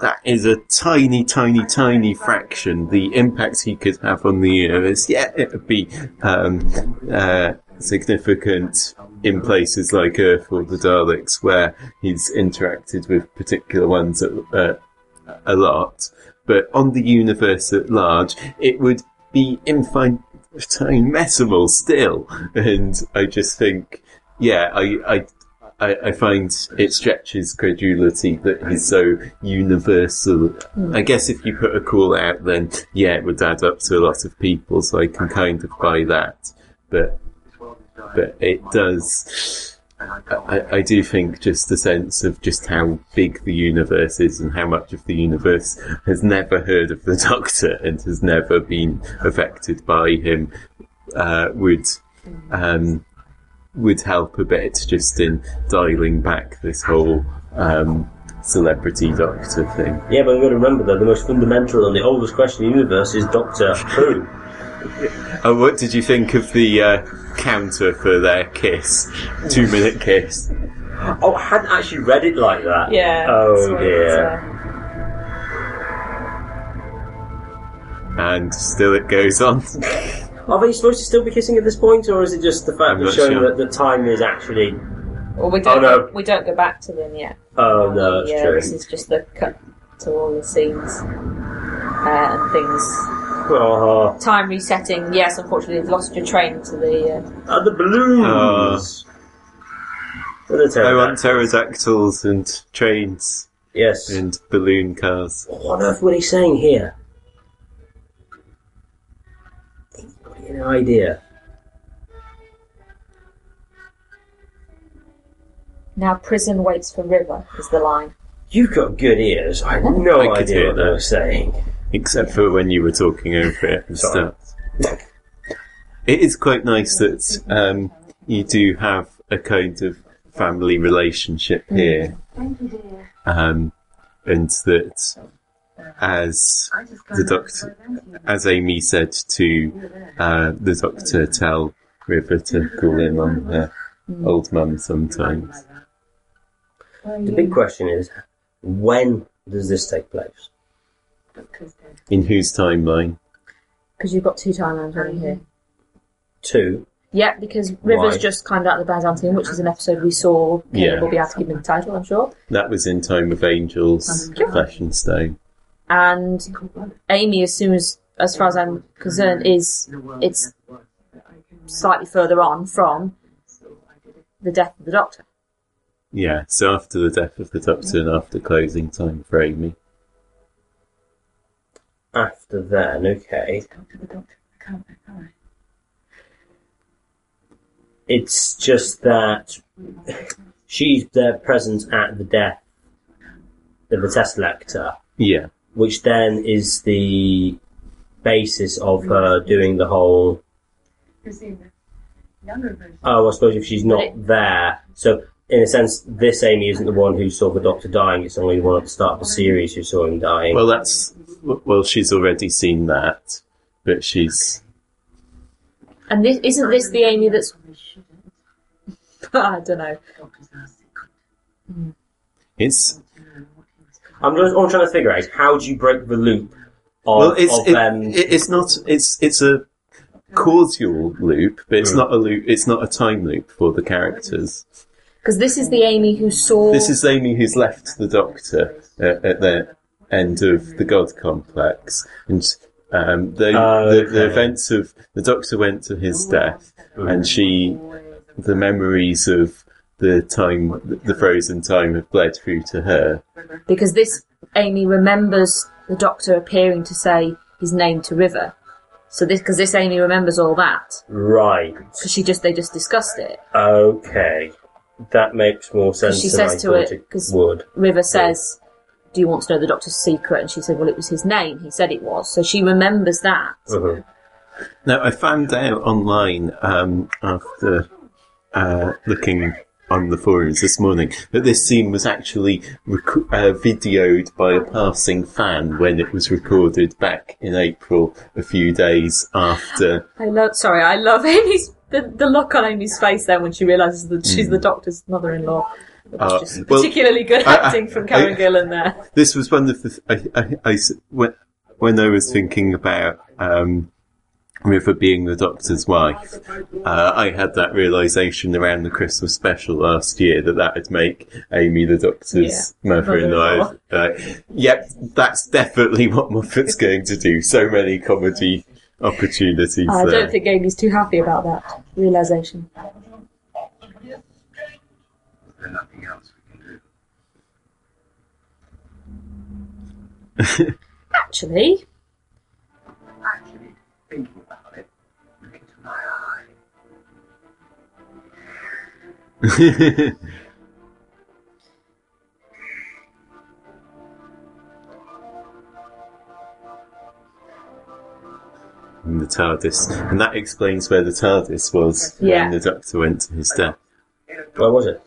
that is a tiny, tiny, tiny fraction. The impact he could have on the universe, yeah, it would be um, uh, significant in places like Earth or the Daleks, where he's interacted with particular ones at, uh, a lot. But on the universe at large, it would be infinitesimal still. And I just think, yeah, I, I I, I find it stretches credulity that he's so universal. I guess if you put a call out, then yeah, it would add up to a lot of people, so I can kind of buy that. But but it does. I, I do think just the sense of just how big the universe is and how much of the universe has never heard of the Doctor and has never been affected by him uh, would um, would help a bit just in dialing back this whole um, celebrity Doctor thing. Yeah, but we've got to remember that the most fundamental and the oldest question in the universe is Doctor Who. Oh, what did you think of the uh, counter for their kiss? Two minute kiss. Oh, I hadn't actually read it like that. Yeah. Oh that's what it was, dear. And still it goes on. Are they supposed to still be kissing at this point, or is it just the fact I'm that not showing sure. that the time is actually? Well, we don't. Oh, no. we don't go back to them yet. Oh no, that's yeah, true. this is just the cut to all the scenes uh, and things. Oh, Time resetting. Yes, unfortunately, you've lost your train to the. Uh, and the balloons. And the I pterodactyl. want pterodactyls and trains Yes. and balloon cars. What on earth were they saying here? Anybody Any idea? now, prison waits for River is the line. You've got good ears. I had no I could idea hear what they that. were saying. Except for when you were talking over it and Sorry. stuff. It is quite nice that um, you do have a kind of family relationship here, um, and that as the doctor, as Amy said to uh, the doctor, tell River to call in on her old mum sometimes. The big question is, when does this take place? In whose timeline? Because you've got two timelines running here. Two. Yeah, because River's Why? just climbed out of the Byzantium, which is an episode we saw. Caleb Yeah. will be able to give me the title, I'm sure. That was in Time of Angels, Flesh and Stone. And Amy, as soon as, as far as I'm concerned, is it's slightly further on from the death of the Doctor. Yeah, so after the death of the Doctor and after closing time for Amy. After then, okay. It's just that she's there present at the death of the Teselecta, Yeah, which then is the basis of her doing the whole. Oh, I suppose if she's not there, so in a sense, this Amy isn't the one who saw the Doctor dying. It's only the one at the start of the series who saw him dying. well, that's. Well, she's already seen that, but she's. And this isn't this the Amy that's. I don't know. It's. I'm just all I'm trying to figure out is how do you break the loop of, Well, it's. of It, them? it- it's not. It's. It's a causal loop, but it's Hmm. not a loop. It's not a time loop for the characters. Because this is the Amy who saw. This is Amy who's left the Doctor at, at the end of the God Complex, and um, the, Oh, the the events of the Doctor went to his death, and she, the memories of the time, the frozen time, have bled through to her. because this Amy remembers the Doctor appearing to say his name to River. So this because this Amy remembers all that Right. because she just they just discussed it. Okay. That makes more sense she than says I to it, it 'cause- would. River says, "Do you want to know the Doctor's secret?" And she said, "Well, it was his name. He said it was." So she remembers that. Mhm. Now, I found out online um, after uh, looking on the forums this morning that this scene was actually rec- uh, videoed by a passing fan when it was recorded back in April, a few days after. I love. Sorry, I love Amy's the, the look on Amy's face then when she realizes that she's the Doctor's mother-in-law. Uh, well, particularly good I- I- acting from Karen I- Gillan there. This was one of the. Th- I, I, I when, when I was thinking about um, River being the Doctor's wife, uh, I had that realization around the Christmas special last year that that would make Amy the Doctor's Yeah, mother-in-law. Uh, yep, that's definitely what Moffat's going to do. So many comedy opportunities I there. don't think Amy's too happy about that realization. Nothing else we can do. Actually, In the TARDIS, and that explains where the TARDIS was Yeah. when the Doctor went to his death. Where was it?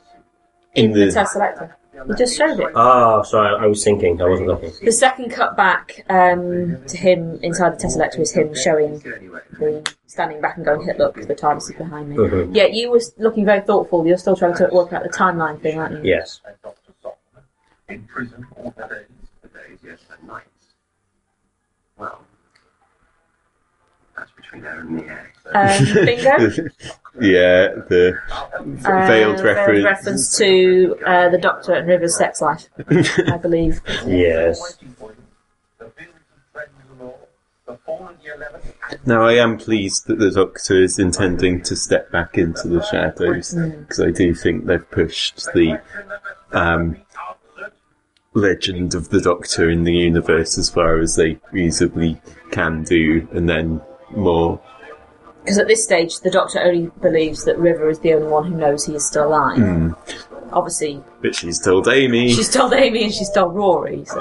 In the Teselecta. You just showed it. Ah, sorry, I was thinking. I wasn't looking. The second cut back um, to him inside the Teselecta is him showing the standing back and going, "Hit look, the TARDIS is behind me." Mhm. Yeah, you were looking very thoughtful. You're still trying to work out the timeline thing, aren't you? Yes. And Dr. Solomon in prison all the days, the days, yes, and nights. Well, that's between there and the air. Um, bingo. yeah, the Uh, veiled reference. reference to uh, the Doctor and River's sex life, I believe. Yes. Waiting for you. The bills of friends and all, the fallen year 11, Now, I am pleased that the Doctor is intending to step back into the shadows because I do think they've pushed the um, legend of the Doctor in the universe as far as they reasonably can do, and then more. Because at this stage, the Doctor only believes that River is the only one who knows he is still alive. Hmm. Obviously, But she's told Amy. she's told Amy and she's told Rory, so.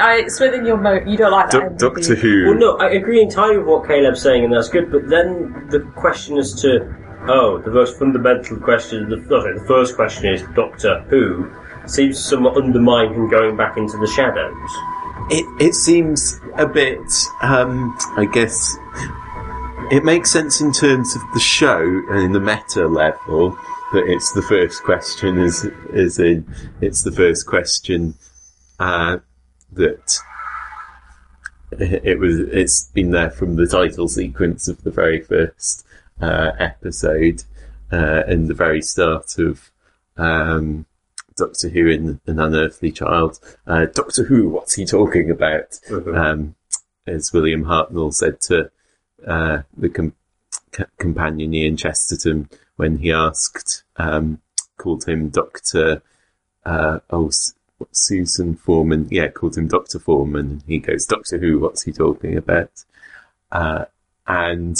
I, it's within your mo. You don't like that. Do- Doctor? Who. Well, no, I agree entirely with what Caleb's saying, and that's good. But then the question as to, oh, the most fundamental question, the, sorry, the first question is Doctor Who seems to somewhat undermine him going back into the shadows. It it seems a bit. Um, I guess it makes sense in terms of the show and in the meta level that it's the first question is is in it's the first question uh, that it was it's been there from the title sequence of the very first uh, episode uh, and the very start of um, Doctor Who in An Unearthly Child. Uh, Doctor Who, what's he talking about? Um, as William Hartnell said to uh, the com- c- companion Ian Chesterton when he asked, um, called him Doctor, uh, oh, S- Susan Foreman, yeah, called him Doctor Foreman. And he goes, Doctor Who, what's he talking about? Uh, and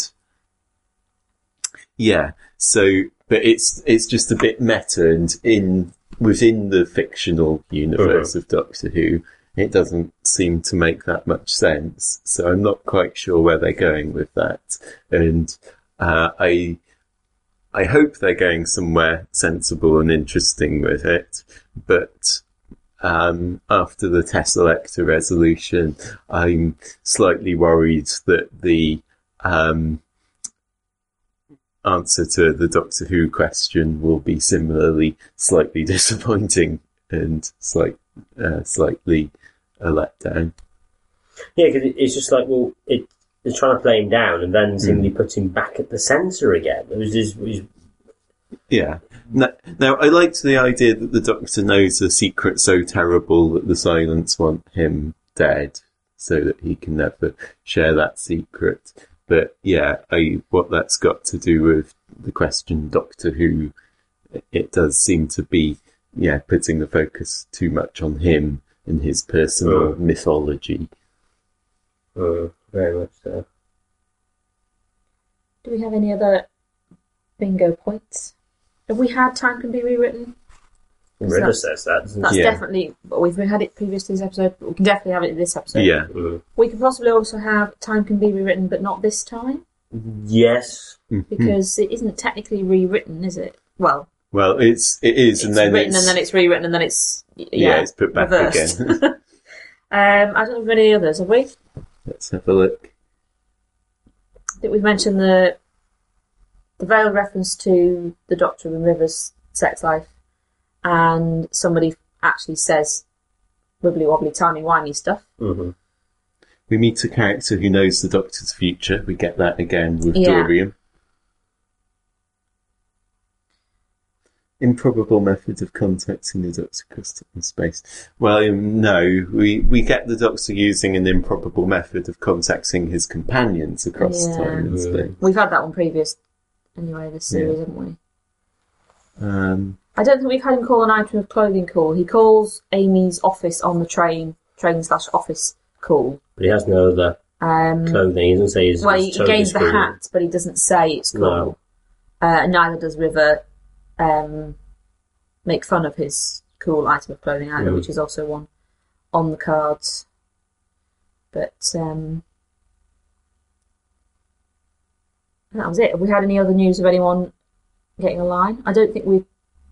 yeah, so, but it's, it's just a bit meta and in, within the fictional universe of Doctor Who, it doesn't seem to make that much sense. So I'm not quite sure where they're going with that. And, uh, I, I hope they're going somewhere sensible and interesting with it, but, um, after the Teselecta resolution, I'm slightly worried that the, um, answer to the Doctor Who question will be similarly slightly disappointing and slight, uh, slightly a letdown. Yeah, because it's just like, well, it, they're trying to play him down and then seemingly put him back at the centre again. It was just, it was, Yeah. Now, now, I liked the idea that the Doctor knows a secret so terrible that the Silence want him dead, so that he can never share that secret. But yeah, I, what that's got to do with the question Doctor Who, it does seem to be, yeah, putting the focus too much on him and his personal Mm. mythology. uh, very much so. Do we have any other bingo points? Have we had Time Can Be Rewritten? River that- says that, doesn't That's Yeah. definitely. We've had it previous to this episode, but we can definitely have it in this episode. Yeah. it? Mm. We could possibly also have Time Can Be Rewritten, but not this time, Yes. because it isn't technically rewritten, is it? Well, Well, it's, it is, it's and then written it's, and then it's rewritten and then it's. Yeah, yeah, it's put back reversed. again. um, I don't know if any others, have we? Let's have a look. I think we've mentioned the the veiled reference to the Doctor and River's sex life, and somebody actually says wibbly wobbly timey wimey stuff. hmm We meet a character who knows the Doctor's future. We get that again with Yeah. Dorian. Improbable method of contacting the Doctor across time and space. Well, um, no, we, we get the Doctor using an improbable method of contacting his companions across Yeah. time and space. We've had that one previous, anyway, this series, haven't we? Um, I don't think we've had him call an item of clothing call. He calls Amy's office on the train, train slash office call. But he has no other Um, clothing. He doesn't say his, well, he gains the hat, but he doesn't say it's cool. No. Uh, neither does River um, make fun of his cool item of clothing either, Mm. which is also one on the cards. But um, that was it. Have we had any other news of anyone getting a line? I don't think we've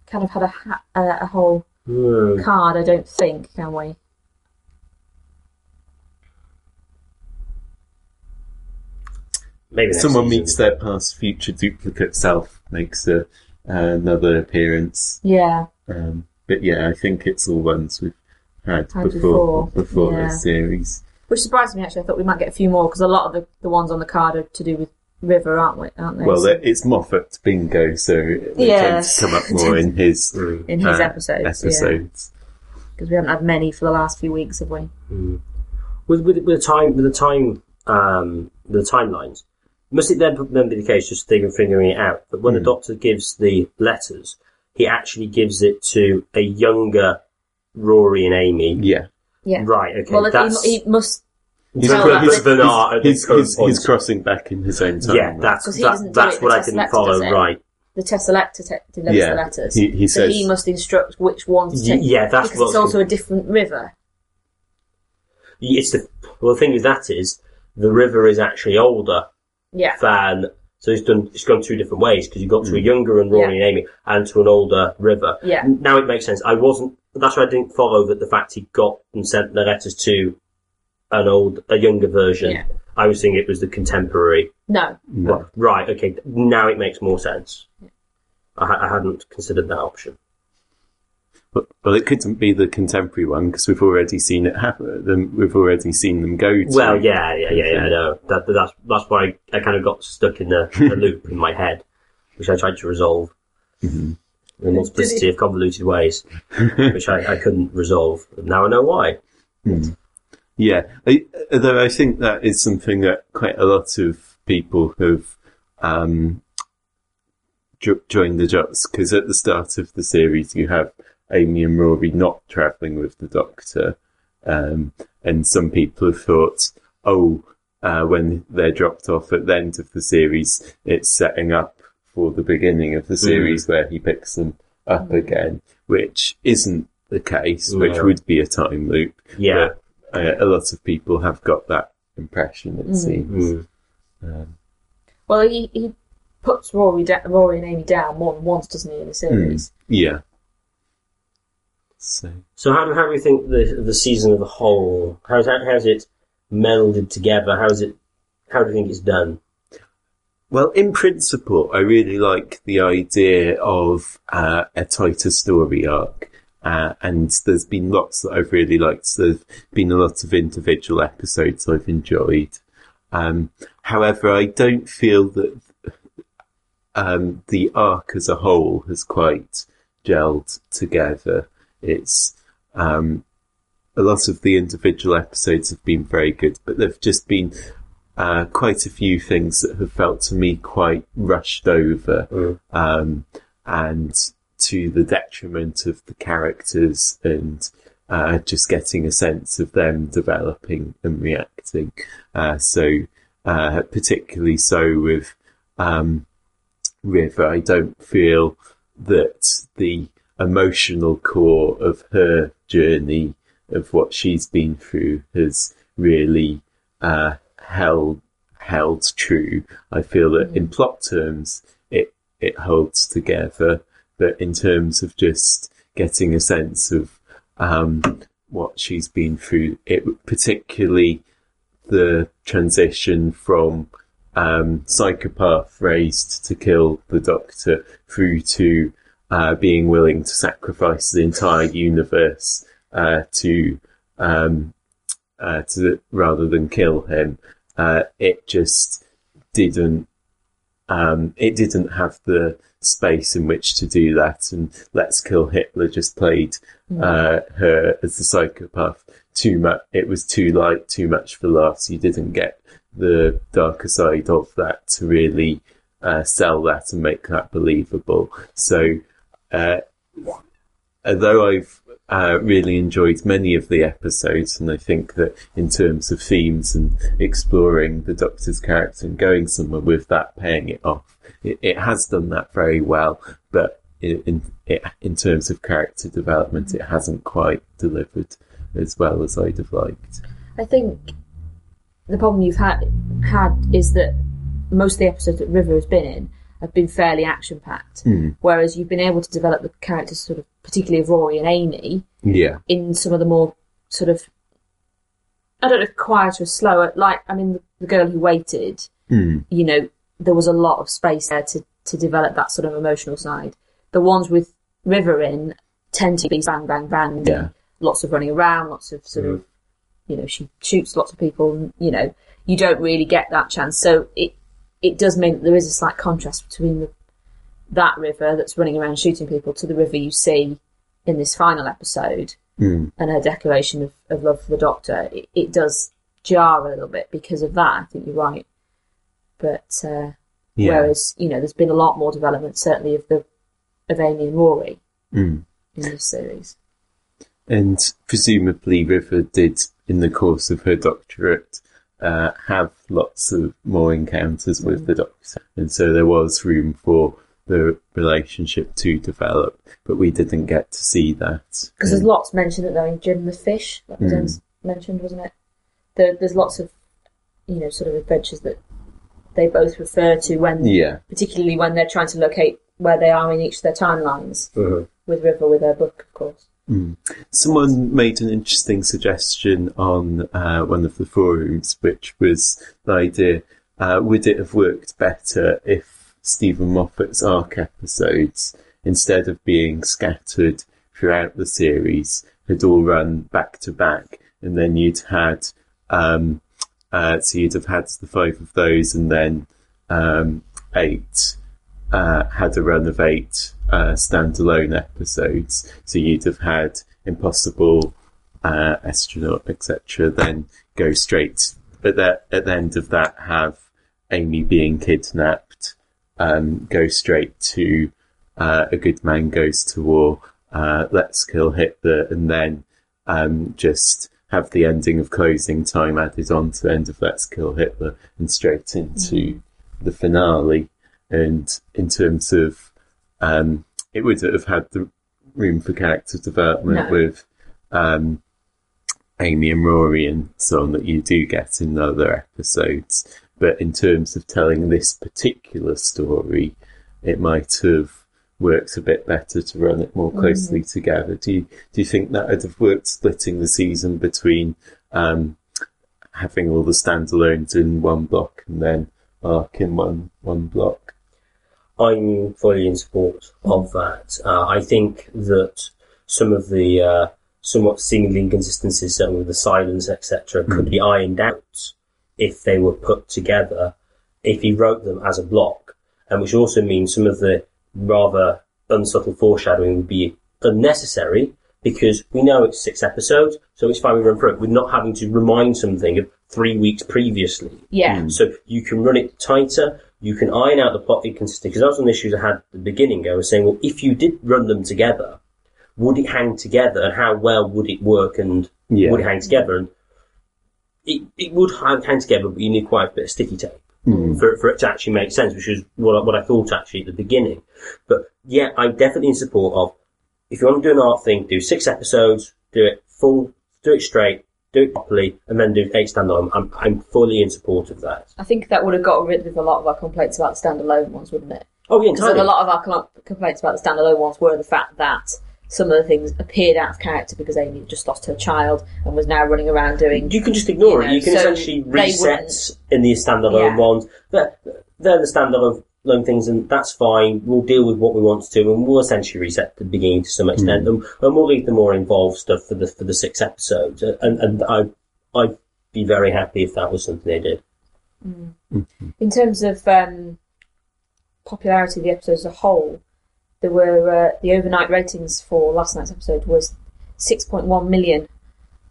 kind of had a ha- uh, a whole Hmm. card. I don't think, can we? Maybe Someone season. meets their past future duplicate self, makes a, another appearance. Yeah, Um, but yeah, I think it's all ones we've had, Had before before, before yeah. the series. which surprised me actually. I thought we might get a few more because a lot of the, the ones on the card are to do with River, aren't we? Aren't they? Well, So- it's Moffat bingo, so it Yes. tends to come up more in his Mm. in his uh, episodes, episodes. because we haven't had many for the last few weeks, have we? with with with the time with the time um the timelines. Must it then then be the case just thinking figuring it out? But when the Doctor gives the letters, he actually gives it to a younger Rory and Amy. Yeah. Yeah. Right. Okay. Well, that's he, he must He's, Tell cro- that he's, at the he's, current he's, he's crossing back in his own time. yeah. That's 'Cause he that, do that's it, what I test didn't follow. Right. the Tesseract te- delivers Yeah, the letters. he- he so says- he must instruct which ones to Y- take. yeah, that's because it's also a different river. It's the well. The thing with that is the river is actually older Yeah, than. So it's done. It's gone two different ways because you got to a Mm. younger and Rory and Amy, and to an older River. Yeah. Now it makes sense. I wasn't. That's why I didn't follow that. The fact he got and sent the letters to an old, a younger version. Yeah. I was thinking it was the contemporary. no, No. Right. Okay. Now it makes more sense. I, I hadn't considered that option. But, well, it couldn't be the contemporary one because we've already seen it happen. Them, we've already seen them go to. Well, yeah, yeah, yeah, yeah. I know that. That's that's why I, I kind of got stuck in the, the loop in my head, which I tried to resolve. Mhm. In a multiplicity of convoluted ways, which I, I couldn't resolve. Now I know why. Yeah, I, although I think that is something that quite a lot of people have um, jo- joined the dots because at the start of the series you have Amy and Rory not travelling with the Doctor, um, and some people have thought, oh, uh, when they're dropped off at the end of the series, it's setting up for the beginning of the series where he picks them up again, which isn't the case, which would be a time loop. Yeah. But, uh, a lot of people have got that impression, it seems. Mm. Um, well, he, he puts Rory, da- Rory and Amy down more than once, doesn't he, in the series? yeah. So, So how do how do you think the the season as a whole? How's that, how's it melded together? How's it? How do you think it's done? well, in principle, I really like the idea of uh, a tighter story arc. Uh, and there's been lots that I've really liked. There's been a lot of individual episodes I've enjoyed. Um, however, I don't feel that um, the arc as a whole has quite gelled together. It's um, a lot of the individual episodes have been very good, but there've just been uh, quite a few things that have felt to me quite rushed over, Mm. um, and to the detriment of the characters and uh, just getting a sense of them developing and reacting. Uh, so, uh, particularly so with um, River, I don't feel that the emotional core of her journey of what she's been through has really uh, held held true. I feel that in plot terms it it holds together, but in terms of just getting a sense of um, what she's been through, it particularly the transition from um, psychopath raised to kill the Doctor through to uh, being willing to sacrifice the entire universe uh, to um, uh, to rather than kill him. Uh, it just didn't. Um, it didn't have the space in which to do that, and Let's Kill Hitler just played uh, her as the psychopath too much. It was too light, too much for laughs. You didn't get the darker side of that to really uh, sell that and make that believable. So, uh, although I've uh, really enjoyed many of the episodes, and I think that in terms of themes and exploring the Doctor's character and going somewhere with that, paying it off, it, it has done that very well. But in in, in terms of character development, it hasn't quite delivered as well as I'd have liked. I think the problem you've had had is that most of the episodes that River has been in have been fairly action packed, whereas you've been able to develop the characters, sort of particularly of Rory and Amy, Yeah. in some of the more sort of I don't know quieter or slower. Like I mean, the, the girl who waited, Mm. you know, there was a lot of space there to to develop that sort of emotional side. The ones with River in tend to be bang bang bang, Yeah. lots of running around, lots of sort of you know she shoots lots of people. You know, you don't really get that chance. So it it does mean that there is a slight contrast between the, that River that's running around shooting people to the River you see in this final episode Mm. and her declaration of, of love for the Doctor. It, it does jar a little bit because of that. I think you're right. But uh, Yeah. whereas you know, there's been a lot more development, certainly of the of Amy and Rory Mm. in this series. And presumably River did, in the course of her doctorate, uh, have lots of more encounters with the Doctor. And so there was room for the relationship to develop, but we didn't get to see that. Because there's lots mentioned that though in Jim the Fish that was Mm. mentioned, wasn't it? There, there's lots of you know sort of adventures that they both refer to when, Yeah. particularly when they're trying to locate where they are in each of their timelines. Mhm. With River, with her book, of course. Someone made an interesting suggestion on uh, one of the forums, which was the idea: uh, would it have worked better if Steven Moffat's arc episodes, instead of being scattered throughout the series, had all run back to back, and then you'd had um, uh, so you'd have had the five of those, and then um, eight uh, had a run of eight uh, standalone episodes. So you'd have had Impossible, uh, Astronaut, etc. Then go straight at the at the end of that have Amy being kidnapped. Um, go straight to uh, A Good Man Goes to War. Uh, Let's Kill Hitler, and then um, just have the ending of closing time added on to the end of Let's Kill Hitler and straight into the finale. And in terms of, um, it would have had the room for character development No. with um, Amy and Rory and so on that you do get in other episodes. But in terms of telling this particular story, it might have worked a bit better to run it more closely together. Do you do you think that would have worked splitting the season between um, having all the standalones in one block and then arc in one one block? I'm fully in support of that. Uh, I think that some of the uh, somewhat seemingly inconsistencies, certainly with the silence, etc., could be ironed out if they were put together, if he wrote them as a block, and which also means some of the rather unsubtle foreshadowing would be unnecessary because we know it's six episodes, so it's fine we run through it. We're not having to remind something of three weeks previously. Yeah. So you can run it tighter. You can iron out the plot inconsistency. Because that was one of the issues I had at the beginning. I was saying, well, if you did run them together, would it hang together, and how well would it work, and Yeah. would it hang together? And it, it would hang, hang together, but you need quite a bit of sticky tape mm. for, for it to actually make sense, which is what I, what I thought actually at the beginning. But yeah, I'm definitely in support of if you want to do an art thing, do six episodes, do it full, do it straight, do it properly, and then do eight standalone. I'm, I'm fully in support of that. I think that would have got rid of a lot of our complaints about standalone ones, wouldn't it? Oh, yeah, Because a lot of our complaints about the standalone ones were the fact that some of the things appeared out of character because Amy had just lost her child and was now running around doing. You can just ignore You it. You can so essentially reset in the standalone Yeah. ones. They're, they're the standalone lone things, and that's fine. We'll deal with what we want to do, and we'll essentially reset the beginning to some extent, and, and we'll leave the more involved stuff for the for the six episodes. And and I I'd be very happy if that was something they did. In terms of um, popularity of the episode as a whole, there were uh, the overnight ratings for last night's episode was 6.1 million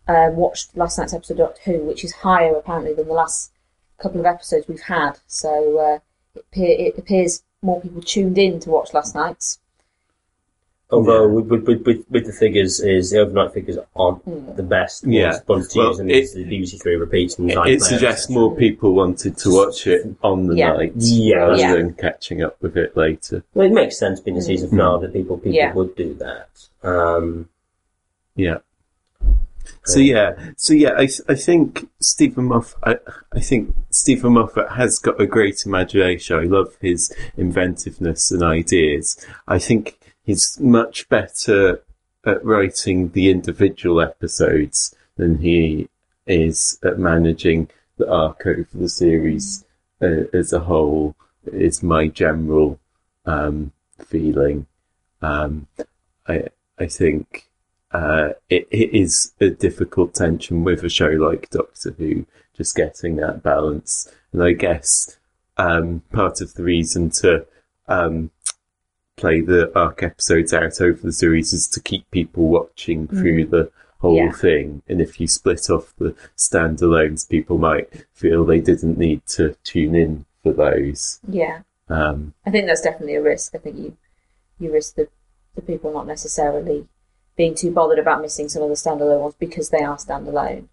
um, watched last night's episode of Doctor Who, which is higher apparently than the last couple of episodes we've had. So uh, it, appear, it appears more people tuned in to watch last night's. Although Yeah. with, with, with, with, with the figures, is the overnight figures aren't Mm. the best. Yeah. Ones, ones Well, use them it- is the BBC Three repeats and It, Nine it suggests etc. more people wanted to watch it on the Yeah. night Yeah. rather Yeah. than catching up with it later. Well, it makes sense being a season finale that people people Yeah. would do that. Um, Yeah. So yeah, so yeah, I I think Steven Moffat. I, I think Steven Moffat has got a great imagination. I love his inventiveness and ideas. I think he's much better at writing the individual episodes than he is at managing the arc over the series uh, as a whole. Is my general um, feeling. Um, I I think uh, it, it is a difficult tension with a show like Doctor Who, just getting that balance. And I guess um, part of the reason to um, play the arc episodes out over the series is to keep people watching through the whole Yeah. thing. And if you split off the standalones, people might feel they didn't need to tune in for those. Yeah. Um, I think that's definitely a risk. I think you you risk the, the people not necessarily being too bothered about missing some of the standalone ones because they are standalone.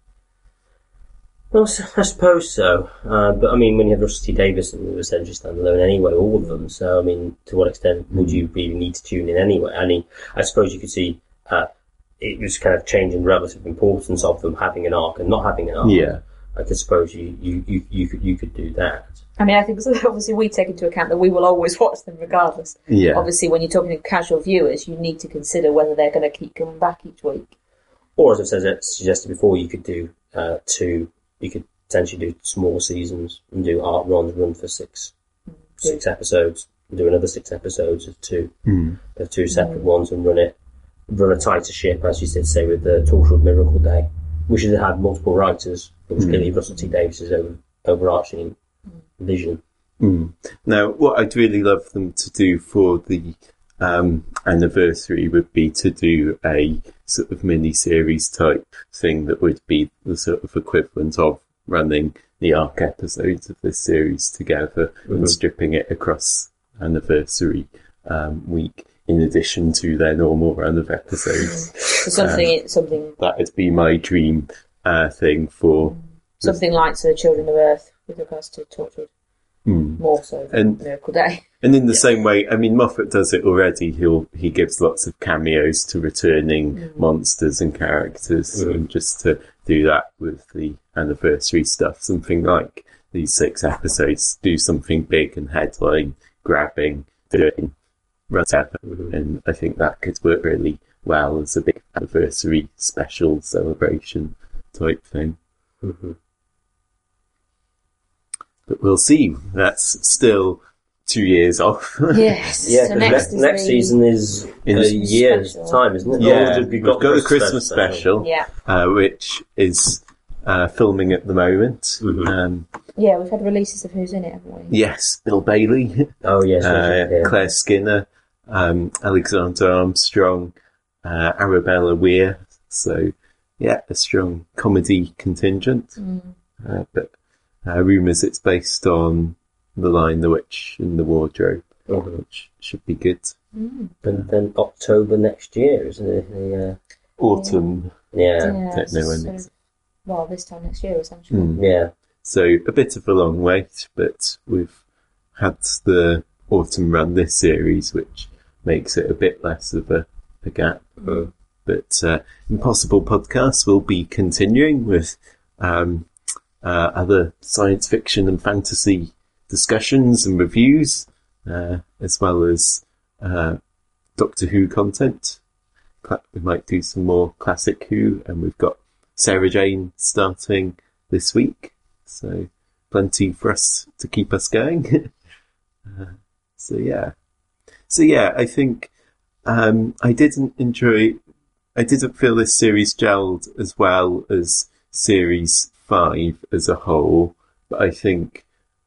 well, I suppose so. Uh, but I mean, when you have Russell T Davies and it was essentially standalone anyway, all of them. So I mean, to what extent would you really need to tune in anyway? I mean, I suppose you could see uh, it was kind of changing relative importance of them having an arc and not having an arc. yeah. I could suppose you, you, you, you could you could do that. I mean, I think obviously we take into account that we will always watch them regardless. Yeah. Obviously, when you're talking to casual viewers, you need to consider whether they're going to keep coming back each week. Or as I've said, suggested before, you could do uh, two. You could potentially do small seasons and do art runs, run for six six episodes, and do another six episodes of two Mm. of two separate ones, and run it run a tighter ship, as you did say with the Torchwood Miracle Day. We should have had multiple writers, but was clearly Russell T Davies's over, overarching vision. Mm. Now, what I'd really love them to do for the um, anniversary would be to do a sort of mini series type thing that would be the sort of equivalent of running the arc episodes of this series together and stripping it across anniversary um, week in addition to their normal run of episodes. So something, something, that would be my dream uh, thing for. something like the Children of Earth with regards to Torchwood, Mm. more so than And- Miracle Day. And in the same way, I mean, Moffat does it already. He'll he gives lots of cameos to returning monsters and characters, Mhm. and just to do that with the anniversary stuff, something like these six episodes, do something big and headline grabbing, doing whatever. And I think that could work really well as a big anniversary special celebration type thing. Mhm. But we'll see. That's still two years off. Yes. Yeah, so 'cause next, next, is next season is In a year's special. time, isn't it? Yeah, Oh, we've got, the Christmas special, Yeah, uh, which is uh, filming at the moment. Mhm. Um, yeah, we've had releases of who's in it, haven't we? yes, Bill Bailey, Oh yes, uh, yeah. Claire Skinner, um, Alexander Armstrong, uh, Arabella Weir. So, yeah, a strong comedy contingent. Mm. Uh, but uh, rumours it's based on The Lion, the Witch, and the Wardrobe, which should be good. Mm. And then October next year, isn't it? The, uh, Autumn. yeah. Yeah, don't know when sort it's- of- well, this time next year, essentially. Mm. yeah. So a bit of a long wait, but we've had the autumn run this series, which makes it a bit less of a, a gap. Mm. But uh, Impossible Podcast will be continuing with um, uh, other science fiction and fantasy discussions and reviews, uh, as well as uh, Doctor Who content. We might do some more classic Who, and we've got Sarah Jane starting this week, so plenty for us to keep us going. uh, so yeah, so yeah, I think um, I didn't enjoy. I didn't feel this series gelled as well as series five as a whole, but I think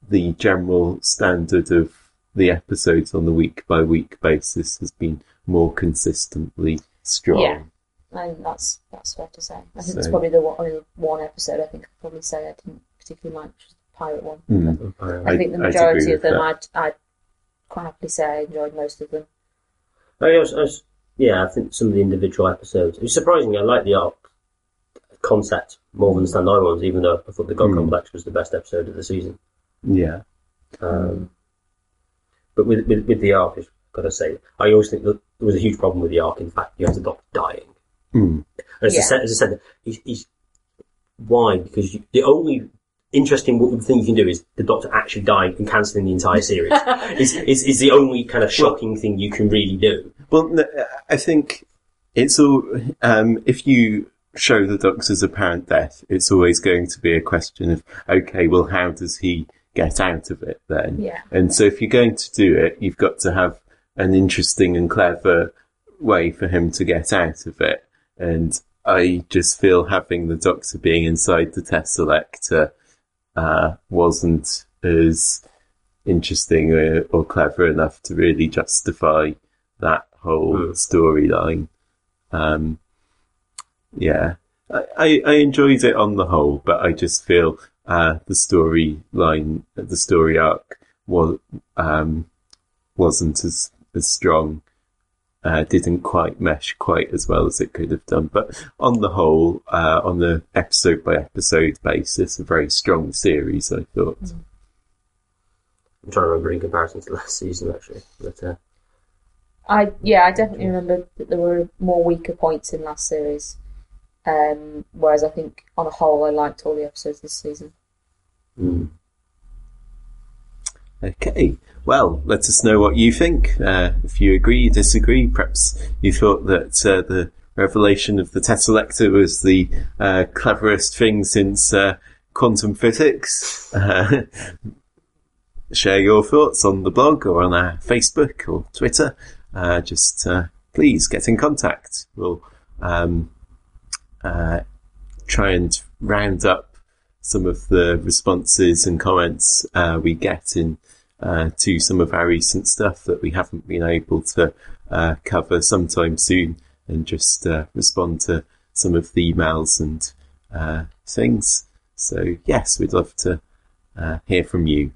the general standard of the episodes on the week by week basis has been more consistently strong. Yeah. And that's that's fair to say. I think it's probably the one, only one episode I think I'd probably say I didn't particularly like, which is the pirate one. Mm. I, I- think the majority of them, with I'd, I'd quite happily say I enjoyed most of them. I was, I was yeah, I think some of the individual episodes. It was surprising. I like the arc concept more than the Stand Eye ones, even though I thought the God Hmm. Complex was the best episode of the season. Yeah. Um, but with, with with the arc, I've got to say, I always think that there was a huge problem with the arc. In fact, you had the Doctor dying. Mm. And as, I Yeah. said, as I said, he's, he's why? Because you, the only interesting thing you can do is the Doctor actually dying and cancelling the entire series. is, is is the only kind of shocking thing you can really do. Well, I think it's all. Um, if you show the Doctor's apparent death, it's always going to be a question of, okay, well, how does he get out of it then? Yeah. And so, if you're going to do it, you've got to have an interesting and clever way for him to get out of it. And I just feel having the Doctor being inside the Teselecta uh, wasn't as interesting or, or clever enough to really justify that whole Mm. storyline. Um, yeah, I, I, I enjoyed it on the whole, but I just feel uh, the storyline, the story arc was um, wasn't as as strong. Uh, didn't quite mesh quite as well as it could have done, but on the whole, uh, on the episode by episode basis, a very strong series. I thought. I'm trying to remember in comparison to last season, actually. But uh, I yeah, I definitely remember that there were more weaker points in last series. Um, whereas I think on a whole, I liked all the episodes this season. mm. Okay. Well, let us know what you think. Uh, if you agree, disagree, perhaps you thought that uh, the revelation of the Teselecta was the uh, cleverest thing since uh, quantum physics. Uh, share your thoughts on the blog or on our Facebook or Twitter. Uh, just please get in contact. We'll um, uh, try and round up some of the responses and comments uh, we get in uh, to some of our recent stuff that we haven't been able to uh, cover sometime soon, and just uh, respond to some of the emails and things. So yes, we'd love to hear from you.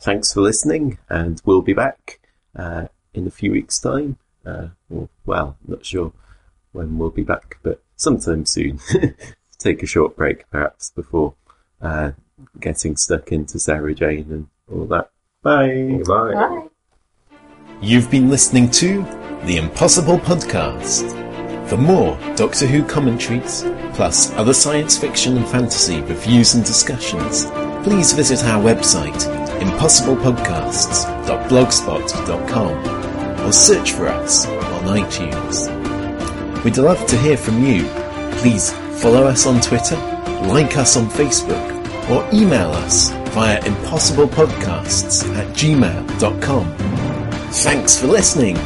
Thanks for listening, and we'll be back in a few weeks' time. Uh, well, not sure when we'll be back, but sometime soon. Take a short break, perhaps, before uh, getting stuck into Sarah Jane and all that. Bye. goodbye. Bye. You've been listening to The Impossible Podcast. For more Doctor Who commentaries, plus other science fiction and fantasy reviews and discussions, please visit our website, impossiblepodcasts.blogspot.com, or search for us on iTunes. We'd love to hear from you. Please follow us on Twitter, like us on Facebook, or email us via impossiblepodcasts at gmail.com. Thanks for listening.